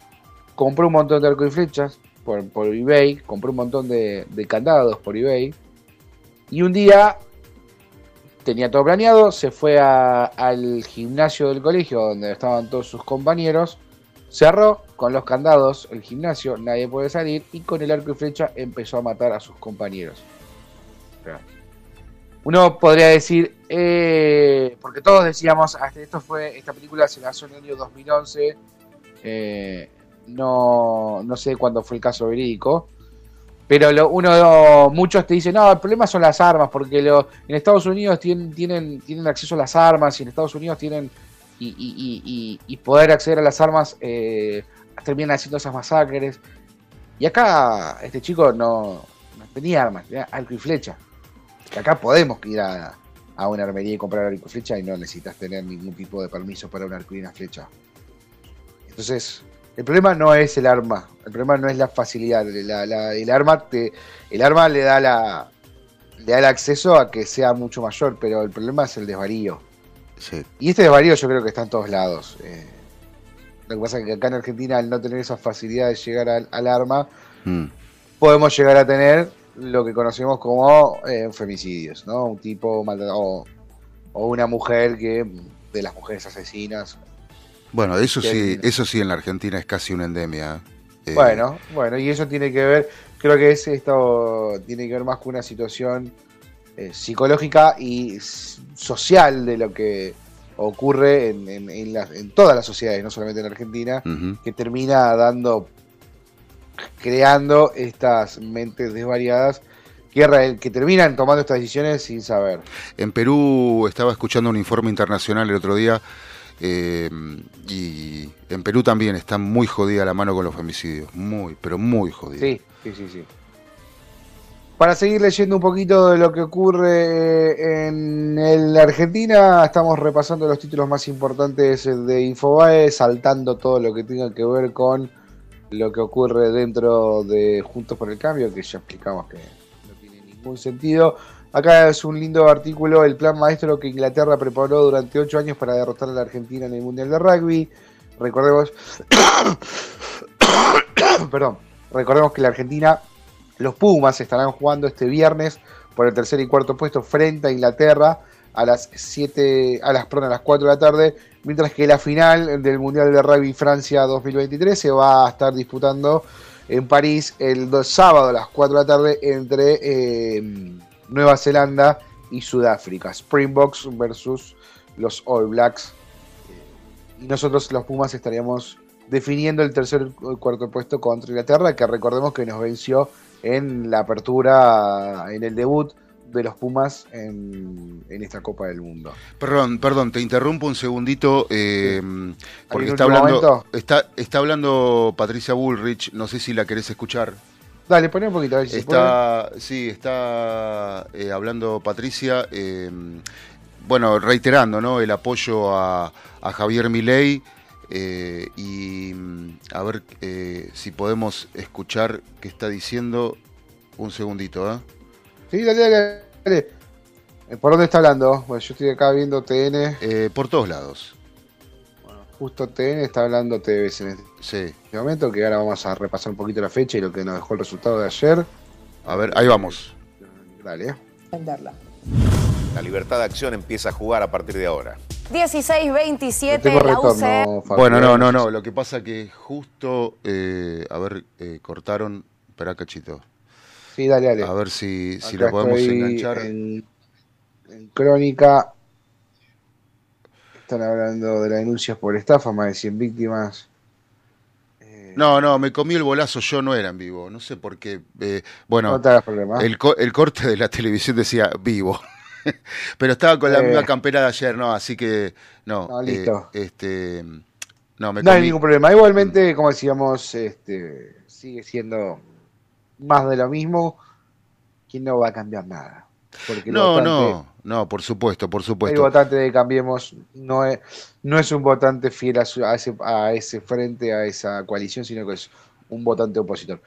Compró un montón de arco y flechas por, eBay, compró un montón de, candados por eBay. Y un día tenía todo planeado, se fue al gimnasio del colegio donde estaban todos sus compañeros, cerró con los candados el gimnasio, nadie puede salir y con el arco y flecha empezó a matar a sus compañeros uno podría decir, eh, porque todos decíamos, esto fue, esta película se lanzó en el año 2011, eh, no, no sé cuándo fue el caso verídico, pero lo, uno, muchos te dicen, no, el problema son las armas, porque lo, en Estados Unidos tienen, tienen, tienen acceso a las armas y en Estados Unidos tienen, y, poder acceder a las armas, eh, terminan haciendo esas masacres. Y acá este chico no, no tenía armas, tenía arco y flecha acá podemos ir a, una armería y comprar arco y flecha y no necesitas tener ningún tipo de permiso para un arco y una flecha. Entonces, el problema no es el arma, el problema no es la facilidad. el, arma te, el arma le da la le da el acceso a que sea mucho mayor, pero el problema es el desvarío. Y este desvarío yo creo que está en todos lados. Eh, lo que pasa es que acá en Argentina, al no tener esa facilidad de llegar al, arma, mm. podemos llegar a tener lo que conocemos como eh, femicidios, ¿no? Un tipo o, o, una mujer que de las mujeres asesinas. Bueno, eso sí, eso sí en la Argentina es casi una endemia. Eh, bueno, bueno, y eso tiene que ver, creo que es esto tiene que ver más con una situación eh, psicológica y social de lo que ocurre en, en, en, todas las sociedades, no solamente en Argentina, que termina dando creando estas mentes desvariadas que, que terminan tomando estas decisiones sin saber. En Perú estaba escuchando un informe internacional el otro día Eh, y en Perú también está muy jodida la mano con los femicidios. Muy, pero muy jodida. Sí, sí, sí, sí. Para seguir leyendo un poquito de lo que ocurre en el Argentina, estamos repasando los títulos más importantes de Infobae, saltando todo lo que tenga que ver con lo que ocurre dentro de Juntos por el Cambio, que ya explicamos que no tiene ningún sentido. Acá es un lindo artículo, el plan maestro que Inglaterra preparó durante ocho años para derrotar a la Argentina en el Mundial de Rugby. Recordemos, perdón, recordemos que la Argentina, los Pumas estarán jugando este viernes por el tercer y cuarto puesto frente a Inglaterra a las 7, a las, perdón, a las 4 de la tarde, mientras que la final del Mundial de Rugby Francia 2023 se va a estar disputando en París el do- sábado a las 4 de la tarde entre eh, Nueva Zelanda y Sudáfrica. Springboks versus los All Blacks. Y nosotros los Pumas estaríamos definiendo el tercer cuarto puesto contra Inglaterra, que recordemos que nos venció en la apertura, en el debut de los Pumas en, en esta Copa del Mundo. Perdón, perdón, te interrumpo un segundito eh, porque ¿Algún está hablando, está, está hablando Patricia Bullrich, no sé si la querés escuchar. Dale, poné un poquito a ver si se. Está, sí, está eh, hablando Patricia, eh, bueno, reiterando, ¿no? El apoyo a, a Javier Milei eh, y mm, a ver si podemos escuchar qué está diciendo. Un segundito, ¿eh? Sí, dale, dale, dale. Eh, ¿Por dónde está hablando? Bueno, yo estoy acá viendo TN. Eh, por todos lados, Justo TN está hablando TVS en sí. este momento, que ahora vamos a repasar un poquito la fecha y lo que nos dejó el resultado de ayer. A ver, ahí vamos. Dale. venderla. La libertad de acción empieza a jugar a partir de ahora. 16-27, No tengo la retorno, Fabio. Bueno, no, no, no. Lo que pasa que justo, eh, a ver, eh, cortaron. Espera, cachito. Sí, dale, dale. A ver si, si la podemos enganchar. En, en crónica. Están hablando de las denuncias por estafa, más de 100 víctimas. Eh, No, no, me comí el bolazo, yo no era en vivo. No sé por qué. eh, bueno, no el, co- el corte de la televisión decía vivo. Pero estaba con la Eh. misma campera de ayer, ¿no? Así que, no. No, eh, listo. este. No, me no hay ningún problema. Igualmente, como decíamos, este, sigue siendo más de lo mismo. Que no va a cambiar nada. Porque el No, votante- no, no, por supuesto, por El supuesto. votante de Cambiemos no es, no es un votante fiel a, su- a ese, a ese frente, a esa coalición, sino que es un votante opositor.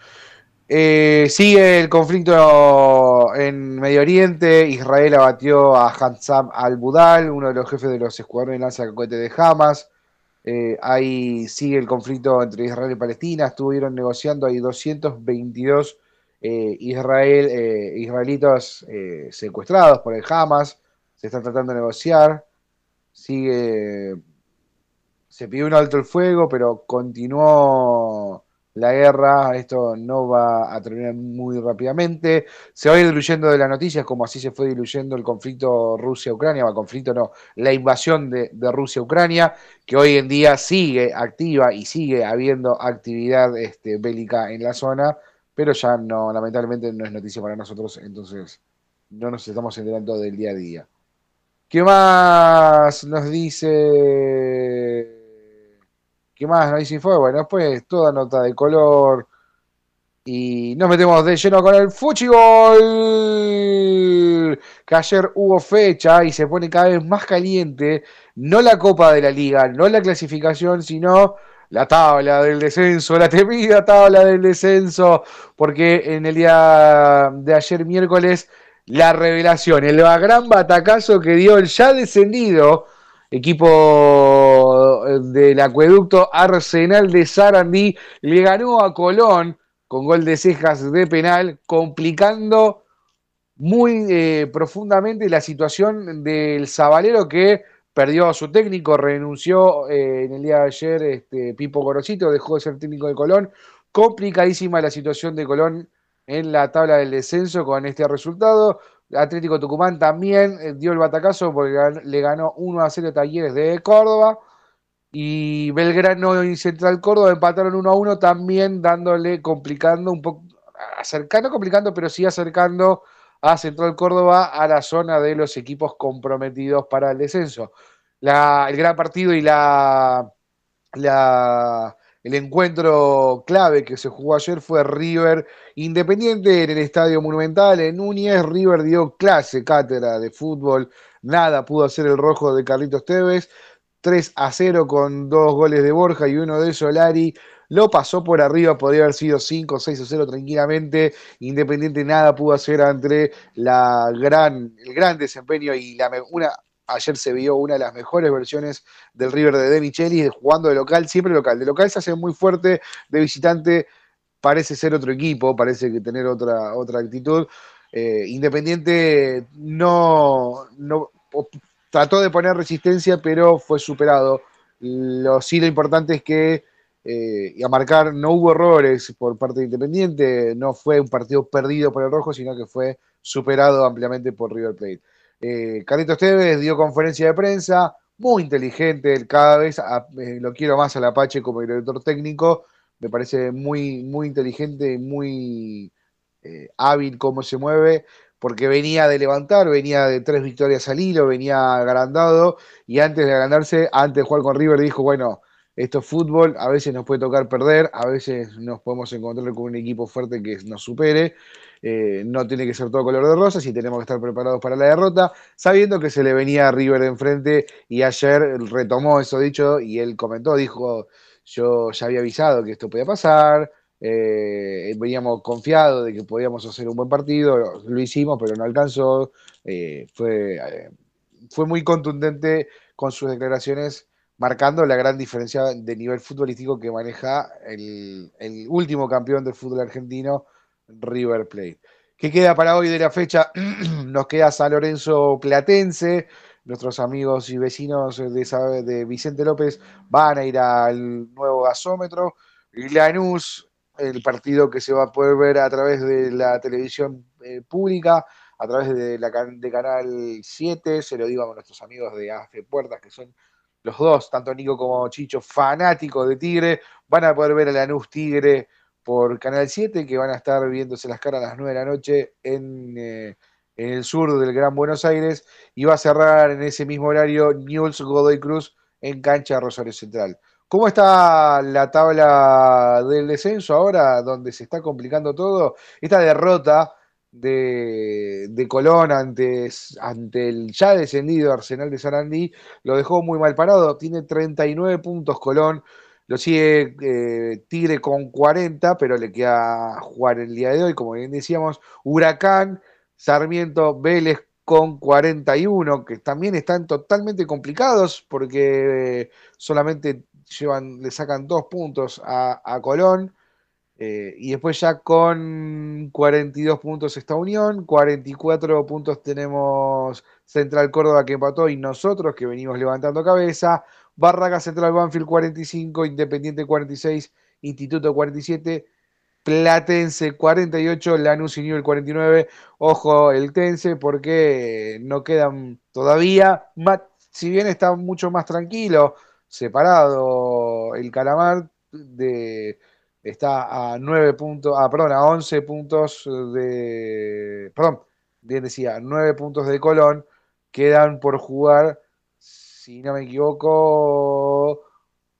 Eh, sigue el conflicto en Medio Oriente. Israel abatió a Hassam al-Budal, uno de los jefes de los escuadrones de lanza de cohete de Hamas. Eh, ahí sigue el conflicto entre Israel y Palestina. Estuvieron negociando, hay 222 eh, Israel, eh, israelitas eh, secuestrados por el Hamas. Se están tratando de negociar. Sigue. Se pidió un alto el fuego, pero continuó la guerra. Esto no va a terminar muy rápidamente. Se va a ir diluyendo de las noticias, como así se fue diluyendo el conflicto Rusia-Ucrania. Va, conflicto no, la invasión de, de Rusia-Ucrania, que hoy en día sigue activa y sigue habiendo actividad este, bélica en la zona, pero ya no, lamentablemente no es noticia para nosotros, entonces no nos estamos enterando del día a día. ¿Qué más nos dice? ¿Qué más nos dice Info? Bueno, después toda nota de color. Y nos metemos de lleno con el Fuchigol. Que ayer hubo fecha y se pone cada vez más caliente. No la Copa de la Liga, no la clasificación, sino la tabla del descenso, la temida tabla del descenso. Porque en el día de ayer miércoles la revelación, el gran batacazo que dio el ya descendido equipo del acueducto Arsenal de Sarandí, le ganó a Colón con gol de cejas de penal, complicando muy eh, profundamente la situación del Zabalero que perdió a su técnico, renunció eh, en el día de ayer este, Pipo Gorosito, dejó de ser técnico de Colón, complicadísima la situación de Colón en la tabla del descenso con este resultado. Atlético Tucumán también eh, dio el batacazo porque le ganó 1 a 0 Talleres de Córdoba. Y Belgrano y Central Córdoba empataron 1 a 1, también dándole, complicando un poco, acercando, complicando, pero sí acercando a Central Córdoba a la zona de los equipos comprometidos para el descenso. la- el gran partido y la, la- el encuentro clave que se jugó ayer fue River Independiente en el Estadio Monumental en Núñez. River dio clase, cátedra de fútbol. Nada pudo hacer el rojo de Carlitos Tevez. 3 a 0 con dos goles de Borja y uno de Solari. Lo pasó por arriba, podría haber sido 5 6 a 0 tranquilamente. Independiente nada pudo hacer ante la gran, el gran desempeño y la, una, ayer se vio una de las mejores versiones del River de De Michelis, jugando de local, siempre local. De local se hace muy fuerte, de visitante parece ser otro equipo, parece que tener otra, otra actitud. Eh, Independiente no, no o- trató de poner resistencia, pero fue superado. Lo, sí, lo importante es que eh, a marcar no hubo errores por parte de Independiente, no fue un partido perdido por el rojo, sino que fue superado ampliamente por River Plate. Eh, Carlitos Tevez dio conferencia de prensa, muy inteligente, él cada vez a- eh, lo quiero más al Apache como director técnico, me parece muy, muy inteligente, muy eh, hábil cómo se mueve, porque venía de levantar, venía de tres victorias al hilo, venía agrandado, y antes de agrandarse, antes de jugar con River, dijo, bueno, esto es fútbol, a veces nos puede tocar perder, a veces nos podemos encontrar con un equipo fuerte que nos supere, eh, no tiene que ser todo color de rosas y tenemos que estar preparados para la derrota, sabiendo que se le venía a River de enfrente y ayer retomó eso dicho y él comentó, dijo, yo ya había avisado que esto podía pasar, eh, veníamos confiados de que podíamos hacer un buen partido, lo hicimos, pero no alcanzó, eh, fue, eh, fue muy contundente con sus declaraciones marcando la gran diferencia de nivel futbolístico que maneja el, último campeón del fútbol argentino, River Plate. ¿Qué queda para hoy de la fecha? Nos queda San Lorenzo Platense. Nuestros amigos y vecinos de, de Vicente López van a ir al nuevo gasómetro. Lanús, el partido que se va a poder ver a través de la televisión eh, pública, a través de, la, de Canal 7. Se lo digo a nuestros amigos de AFE Puertas, que son los dos, tanto Nico como Chicho, fanáticos de Tigre. Van a poder ver a Lanús Tigre por Canal 7, que van a estar viéndose las caras a las 9 de la noche en, eh, en el sur del Gran Buenos Aires, y va a cerrar en ese mismo horario Newell's Godoy Cruz en cancha Rosario Central. ¿Cómo está la tabla del descenso ahora, donde se está complicando todo? Esta derrota de, Colón ante, ante el ya descendido Arsenal de Sarandí lo dejó muy mal parado. Tiene 39 puntos Colón, lo sigue eh, Tigre con 40, pero le queda jugar el día de hoy, como bien decíamos, Huracán, Sarmiento, Vélez con 41, que también están totalmente complicados porque eh, solamente llevan, le sacan dos puntos a, a Colón. eh, y después ya con 42 puntos esta Unión, 44 puntos tenemos Central Córdoba que empató y nosotros que venimos levantando cabeza. Barraca Central Banfield 45, Independiente 46, Instituto 47, Platense 48, Lanús y Newell 49. Ojo el Tense porque no quedan todavía, si bien está mucho más tranquilo, separado el Calamar de está a 9 puntos, ah, perdón, a 11 puntos de, perdón, bien decía, 9 puntos de Colón, quedan por jugar, si no me equivoco,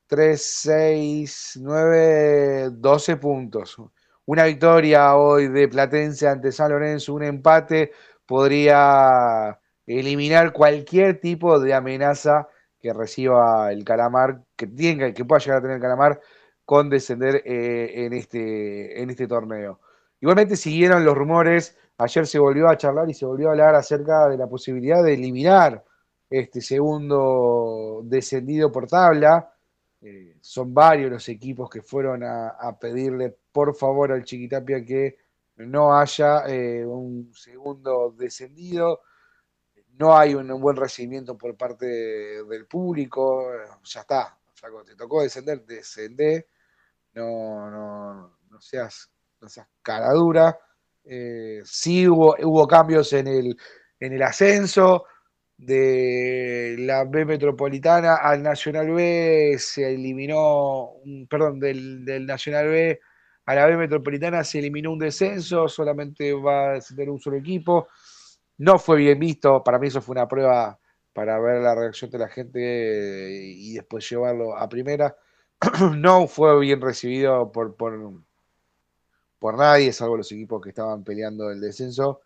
3, 6, 9, 12 puntos. Una victoria hoy de Platense ante San Lorenzo, un empate, podría eliminar cualquier tipo de amenaza que reciba el Calamar, que tenga, que pueda llegar a tener el Calamar con descender eh, en, este, en este torneo. Igualmente siguieron los rumores, ayer se volvió a charlar y se volvió a hablar acerca de la posibilidad de eliminar este segundo descendido por tabla. Eh, son varios los equipos que fueron a, pedirle por favor al Chiquitapia que no haya eh, un segundo descendido. No hay un, buen recibimiento por parte de- del público. Ya está, flaco, te tocó descender, descendé. No, no, no seas, no seas cara dura. Eh, sí hubo, hubo cambios en el, en el ascenso de la B Metropolitana al Nacional B, se eliminó, perdón, del, del Nacional B a la B Metropolitana se eliminó un descenso, solamente va a descender un solo equipo. No fue bien visto, para mí eso fue una prueba para ver la reacción de la gente y después llevarlo a primera. no fue bien recibido por, por, por nadie, salvo los equipos que estaban peleando el descenso.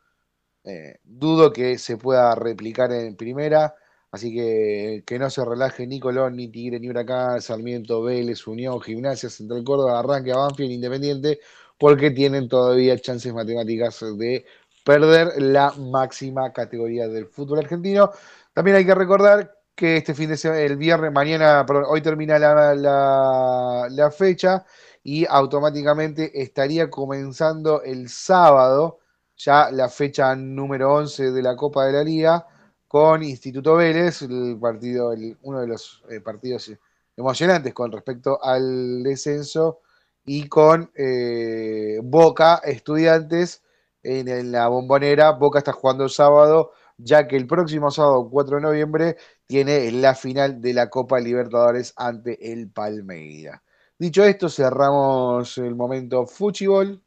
Eh, dudo que se pueda replicar en primera, así que que no se relaje ni Colón, ni Tigre, ni Huracán, Sarmiento, Vélez, Unión, Gimnasia, Central Córdoba, Arranque, Banfield, Independiente, porque tienen todavía chances matemáticas de perder la máxima categoría del fútbol argentino. También hay que recordar que este fin de semana, el viernes, mañana, perdón, hoy termina la, la, fecha y automáticamente estaría comenzando el sábado ya la fecha número 11 de la Copa de la Liga con Instituto Vélez, el partido, el- uno de los eh, partidos emocionantes con respecto al descenso y con eh, Boca Estudiantes en, la bombonera. Boca está jugando el sábado, ya que el próximo sábado, 4 de noviembre, tiene la final de la Copa Libertadores ante el Palmeiras. Dicho esto, cerramos el momento Fuchibol,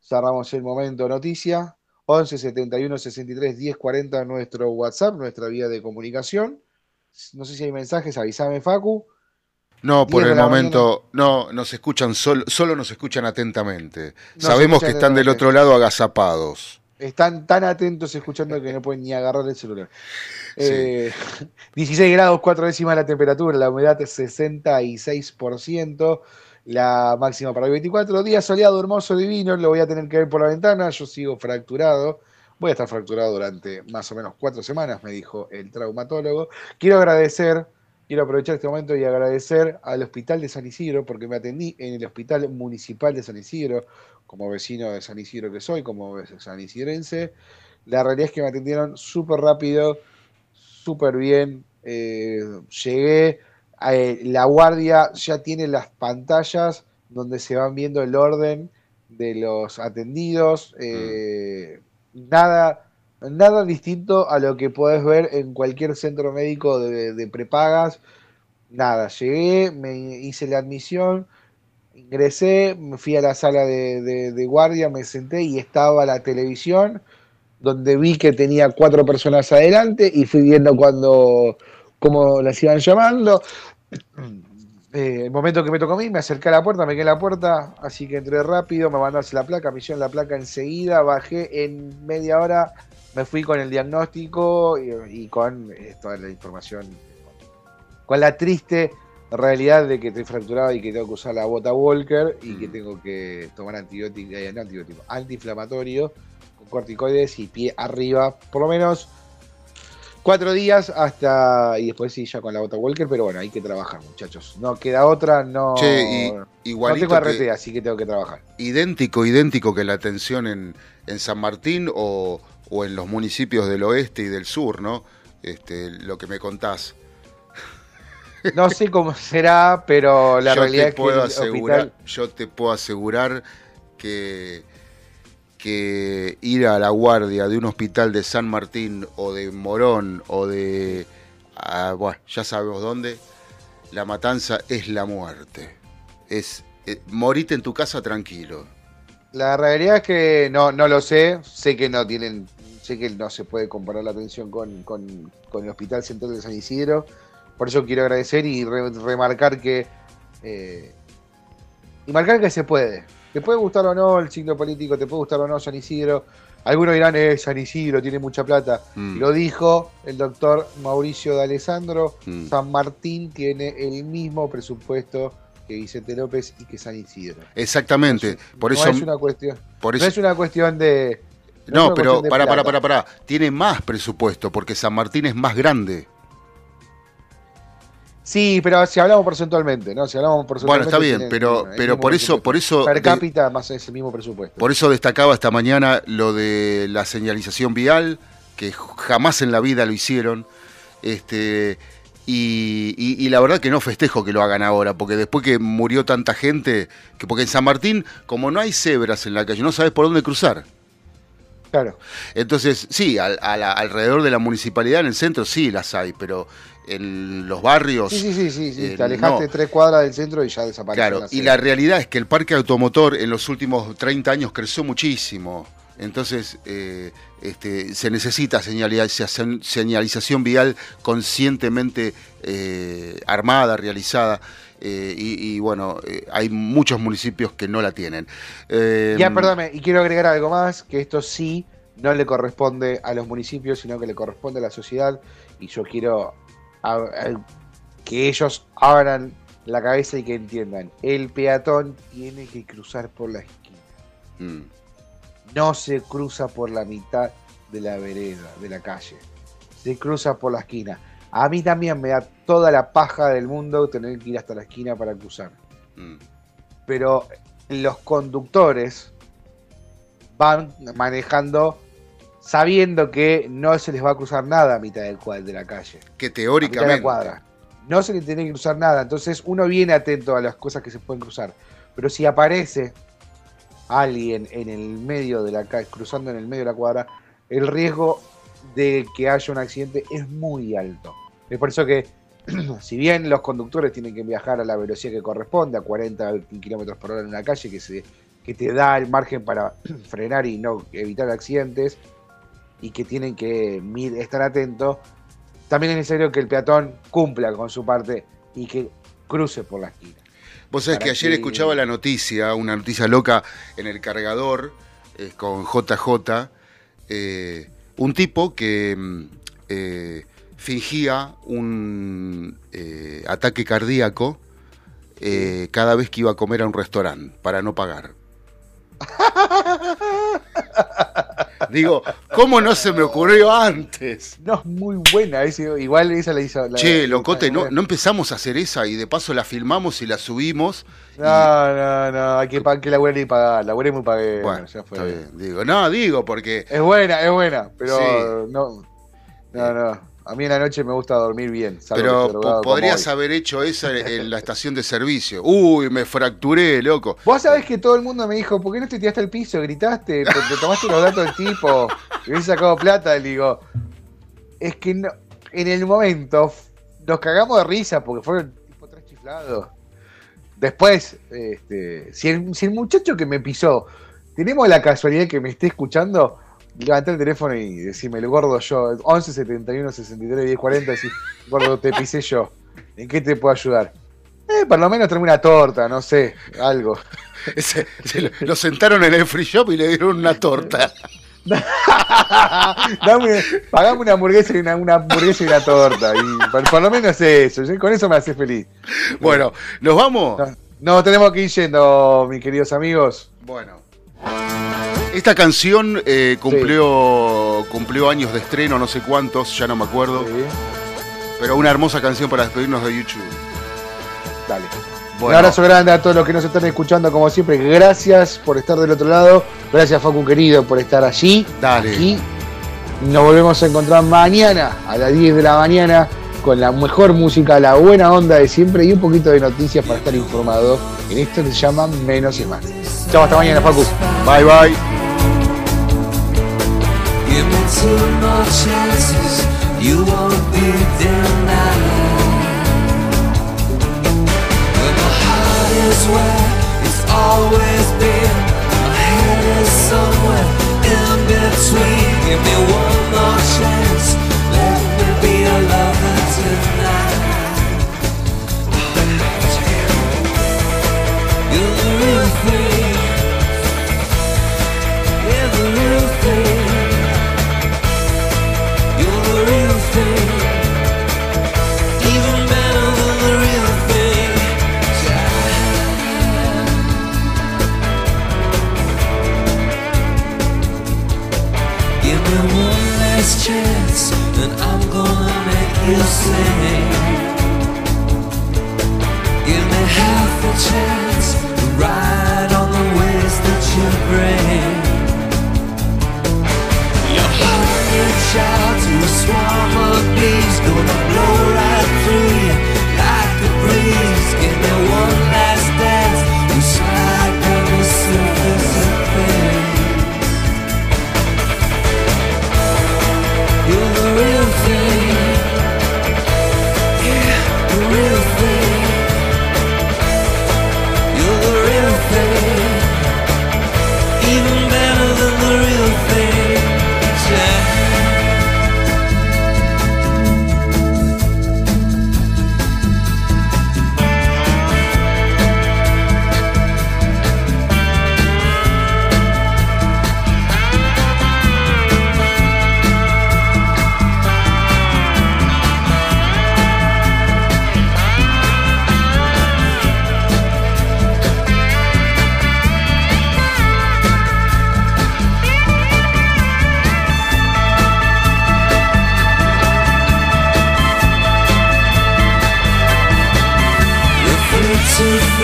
cerramos el momento noticia. 11 71 63 10 40 nuestro WhatsApp, nuestra vía de comunicación. No sé si hay mensajes, avísame Facu. No, por 10 de el momento, no, nos escuchan, solo, solo nos escuchan atentamente. Nos Sabemos que están del otro lado agazapados. Están tan atentos escuchando que no pueden ni agarrar el celular. Eh, 16 grados, 4 décimas la temperatura, la humedad es 66%, la máxima para el 24. Día soleado, hermoso, divino, lo voy a tener que ver por la ventana, yo sigo fracturado. Voy a estar fracturado durante más o menos cuatro semanas, me dijo el traumatólogo. Quiero agradecer, quiero aprovechar este momento y agradecer al Hospital de San Isidro, porque me atendí en el Hospital Municipal de San Isidro, como vecino de San Isidro que soy, como san isidrense. La realidad es que me atendieron súper rápido, súper bien. eh, llegué, eh, la guardia ya tiene las pantallas donde se van viendo el orden de los atendidos. eh, Nada, nada distinto a lo que podés ver en cualquier centro médico de, prepagas. Nada, llegué, me hice la admisión, ingresé, me fui a la sala de, de- guardia, me senté y estaba la televisión, donde vi que tenía cuatro personas adelante y fui viendo cuando cómo las iban llamando. Eh, el momento que me tocó a mí, me acerqué a la puerta, me quedé en la puerta, así que entré rápido, me mandaron la placa, me hicieron la placa enseguida, bajé en media hora, me fui con el diagnóstico y, y con eh, toda la información, con la triste realidad de que estoy fracturado y que tengo que usar la bota Walker y que tengo que tomar antibiótico, eh, no antibiótico, antiinflamatorio con corticoides y pie arriba, por lo menos cuatro días hasta y después sí ya con la bota Walker, pero bueno, hay que trabajar, muchachos. No queda otra, no. Che, y no igualito tengo que- RT, así que tengo que trabajar. idéntico, idéntico que la atención en, en San Martín o, o en los municipios del oeste y del sur, ¿no? Este, lo que me contás. No sé cómo será, pero la yo realidad te es que puedo el asegurar, hospital. yo te puedo asegurar que, que ir a la guardia de un hospital de San Martín o de Morón o de ah, bueno, ya sabemos dónde, la matanza es la muerte. Es eh, morite en tu casa tranquilo. La realidad es que no, no lo sé. Sé que no tienen. Sé que no se puede comparar la atención con, con- con el Hospital Central de San Isidro. Por eso quiero agradecer y re- remarcar que. eh, y marcar que se puede. Te puede gustar o no el signo político, te puede gustar o no San Isidro. Algunos dirán, eh, San Isidro tiene mucha plata. Mm. Lo dijo el doctor Mauricio de Alessandro. Mm. San Martín tiene el mismo presupuesto que Vicente López y que San Isidro. Exactamente. Por no eso, es una cuestión. por No es una cuestión de. No, pero para, plata. para, para. Tiene más presupuesto porque San Martín es más grande. Sí, pero si hablamos porcentualmente, ¿no? Si hablamos Bueno, porcentualmente. está bien, tienen pero, pero por eso, por eso, Per de- cápita más es el mismo presupuesto. por eso destacaba esta mañana lo de la señalización vial, que jamás en la vida lo hicieron. Este, y, y- y la verdad que no festejo que lo hagan ahora, porque después que murió tanta gente, que porque en San Martín, como no hay cebras en la calle, no sabes por dónde cruzar. Claro. Entonces, sí, al- a la- alrededor de la municipalidad, en el centro, sí las hay, pero en los barrios. Sí, sí, sí, sí, sí. eh, Te alejaste no. tres cuadras del centro y ya desapareció. Claro, y la realidad es que el parque automotor en los últimos 30 años creció muchísimo. Entonces, eh, este, se necesita señalización, señalización vial conscientemente eh, armada, realizada. Eh, y, y, bueno, eh, hay muchos municipios que no la tienen. Eh, Ya, perdóname, y quiero agregar algo más, que esto sí no le corresponde a los municipios, sino que le corresponde a la sociedad, y yo quiero a- a- que ellos abran la cabeza y que entiendan, el peatón tiene que cruzar por la esquina, mm, no se cruza por la mitad de la vereda, de la calle, se cruza por la esquina. A mí también me da toda la paja del mundo tener que ir hasta la esquina para cruzar mm. pero los conductores van manejando sabiendo que no se les va a cruzar nada a mitad del de la calle, que a mitad de teóricamente. la cuadra. No se le tiene que cruzar nada, entonces uno viene atento a las cosas que se pueden cruzar. Pero si aparece alguien en el medio de la calle, cruzando en el medio de la cuadra, el riesgo de que haya un accidente es muy alto. Es por eso que, si bien los conductores tienen que viajar a la velocidad que corresponde, a 40 kilómetros por hora en una calle, que, se, que te da el margen para frenar y no evitar accidentes, y que tienen que estar atentos, también es necesario que el peatón cumpla con su parte y que cruce por la esquina. Vos sabés que ayer que- escuchaba la noticia, una noticia loca en el cargador eh, con JJ, eh, un tipo que mm, eh, fingía un eh, ataque cardíaco eh, cada vez que iba a comer a un restaurante para no pagar. Digo, ¿cómo no se me ocurrió antes? No es muy buena, ese- igual esa la hizo. la- Che, locote, no, la- no empezamos a hacer esa y de paso la filmamos y la subimos. y- No, no, no, hay que, pa- que y pagar, la buena y muy pagué. Bueno, ya fue. está bien. Digo, no, digo, porque Es buena, es buena, pero Sí. no, no, no. A mí en la noche me gusta dormir bien. Pero podrías haber hecho eso en, la estación de servicio. Uy, me fracturé, loco. Vos sabés que todo el mundo me dijo, ¿por qué no te tiraste al piso? Gritaste, te, te tomaste los datos del tipo, y hubiese sacado plata. Le digo, es que no, en el momento nos cagamos de risa porque fueron tipo tres chiflados. Después, este, si, el, si el muchacho que me pisó, tenemos la casualidad que me esté escuchando, levanté el teléfono y decime, el gordo yo, 11 71 63 10 40, decís, gordo, te pisé yo. ¿En qué te puedo ayudar? Eh, por lo menos traeme una torta, no sé, algo. Ese- se lo, sentaron en el free shop y le dieron una torta. Dame, pagame una hamburguesa y una, una hamburguesa y una torta. Y por, por lo menos eso. yo- Con eso me hace feliz. Bueno, ¿nos vamos? No, no, tenemos que ir yendo, mis queridos amigos. Bueno. Esta canción eh, cumplió, cumplió años de estreno, no sé cuántos, ya no me acuerdo. Sí, Pero una hermosa canción para despedirnos de YouTube. dale. Un abrazo grande a todos los que nos están escuchando, como siempre. Gracias por estar del otro lado. Gracias, Facu querido, por estar allí. Dale. Aquí. Nos volvemos a encontrar mañana a las 10 de la mañana con la mejor música, la buena onda de siempre y un poquito de noticias para estar informado en esto que se llama Menos y Más. Chao, hasta mañana, Facu. bye bye. too much as to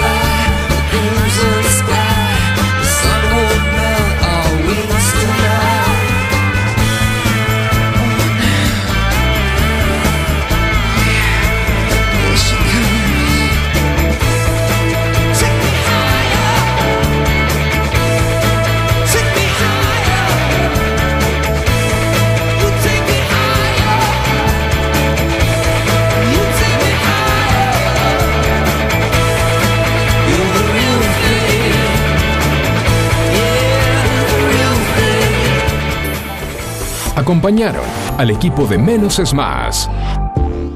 acompañaron al equipo de Menos es Más.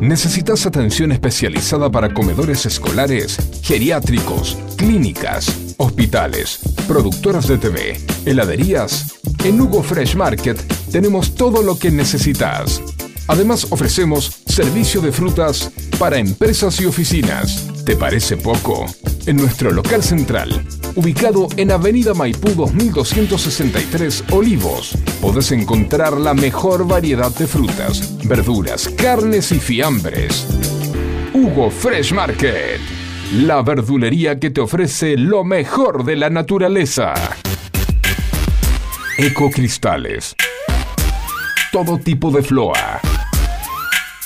¿Necesitas atención especializada para comedores escolares, geriátricos, clínicas, hospitales, productoras de TV, heladerías? En Hugo Fresh Market tenemos todo lo que necesitas. Además ofrecemos servicio de frutas para empresas y oficinas. ¿Te parece poco? En nuestro local central, ubicado en Avenida Maipú 2263 Olivos, podés encontrar la mejor variedad de frutas, verduras, carnes y fiambres. Hugo Fresh Market, la verdulería que te ofrece lo mejor de la naturaleza. Ecocristales. Todo tipo de floa.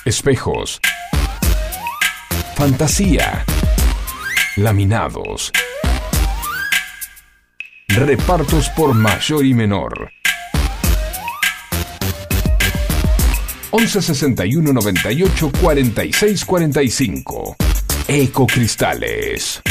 Espejos. Fantasía. Laminados. Repartos por mayor y menor. 11 61 98 46 45. Ecocristales.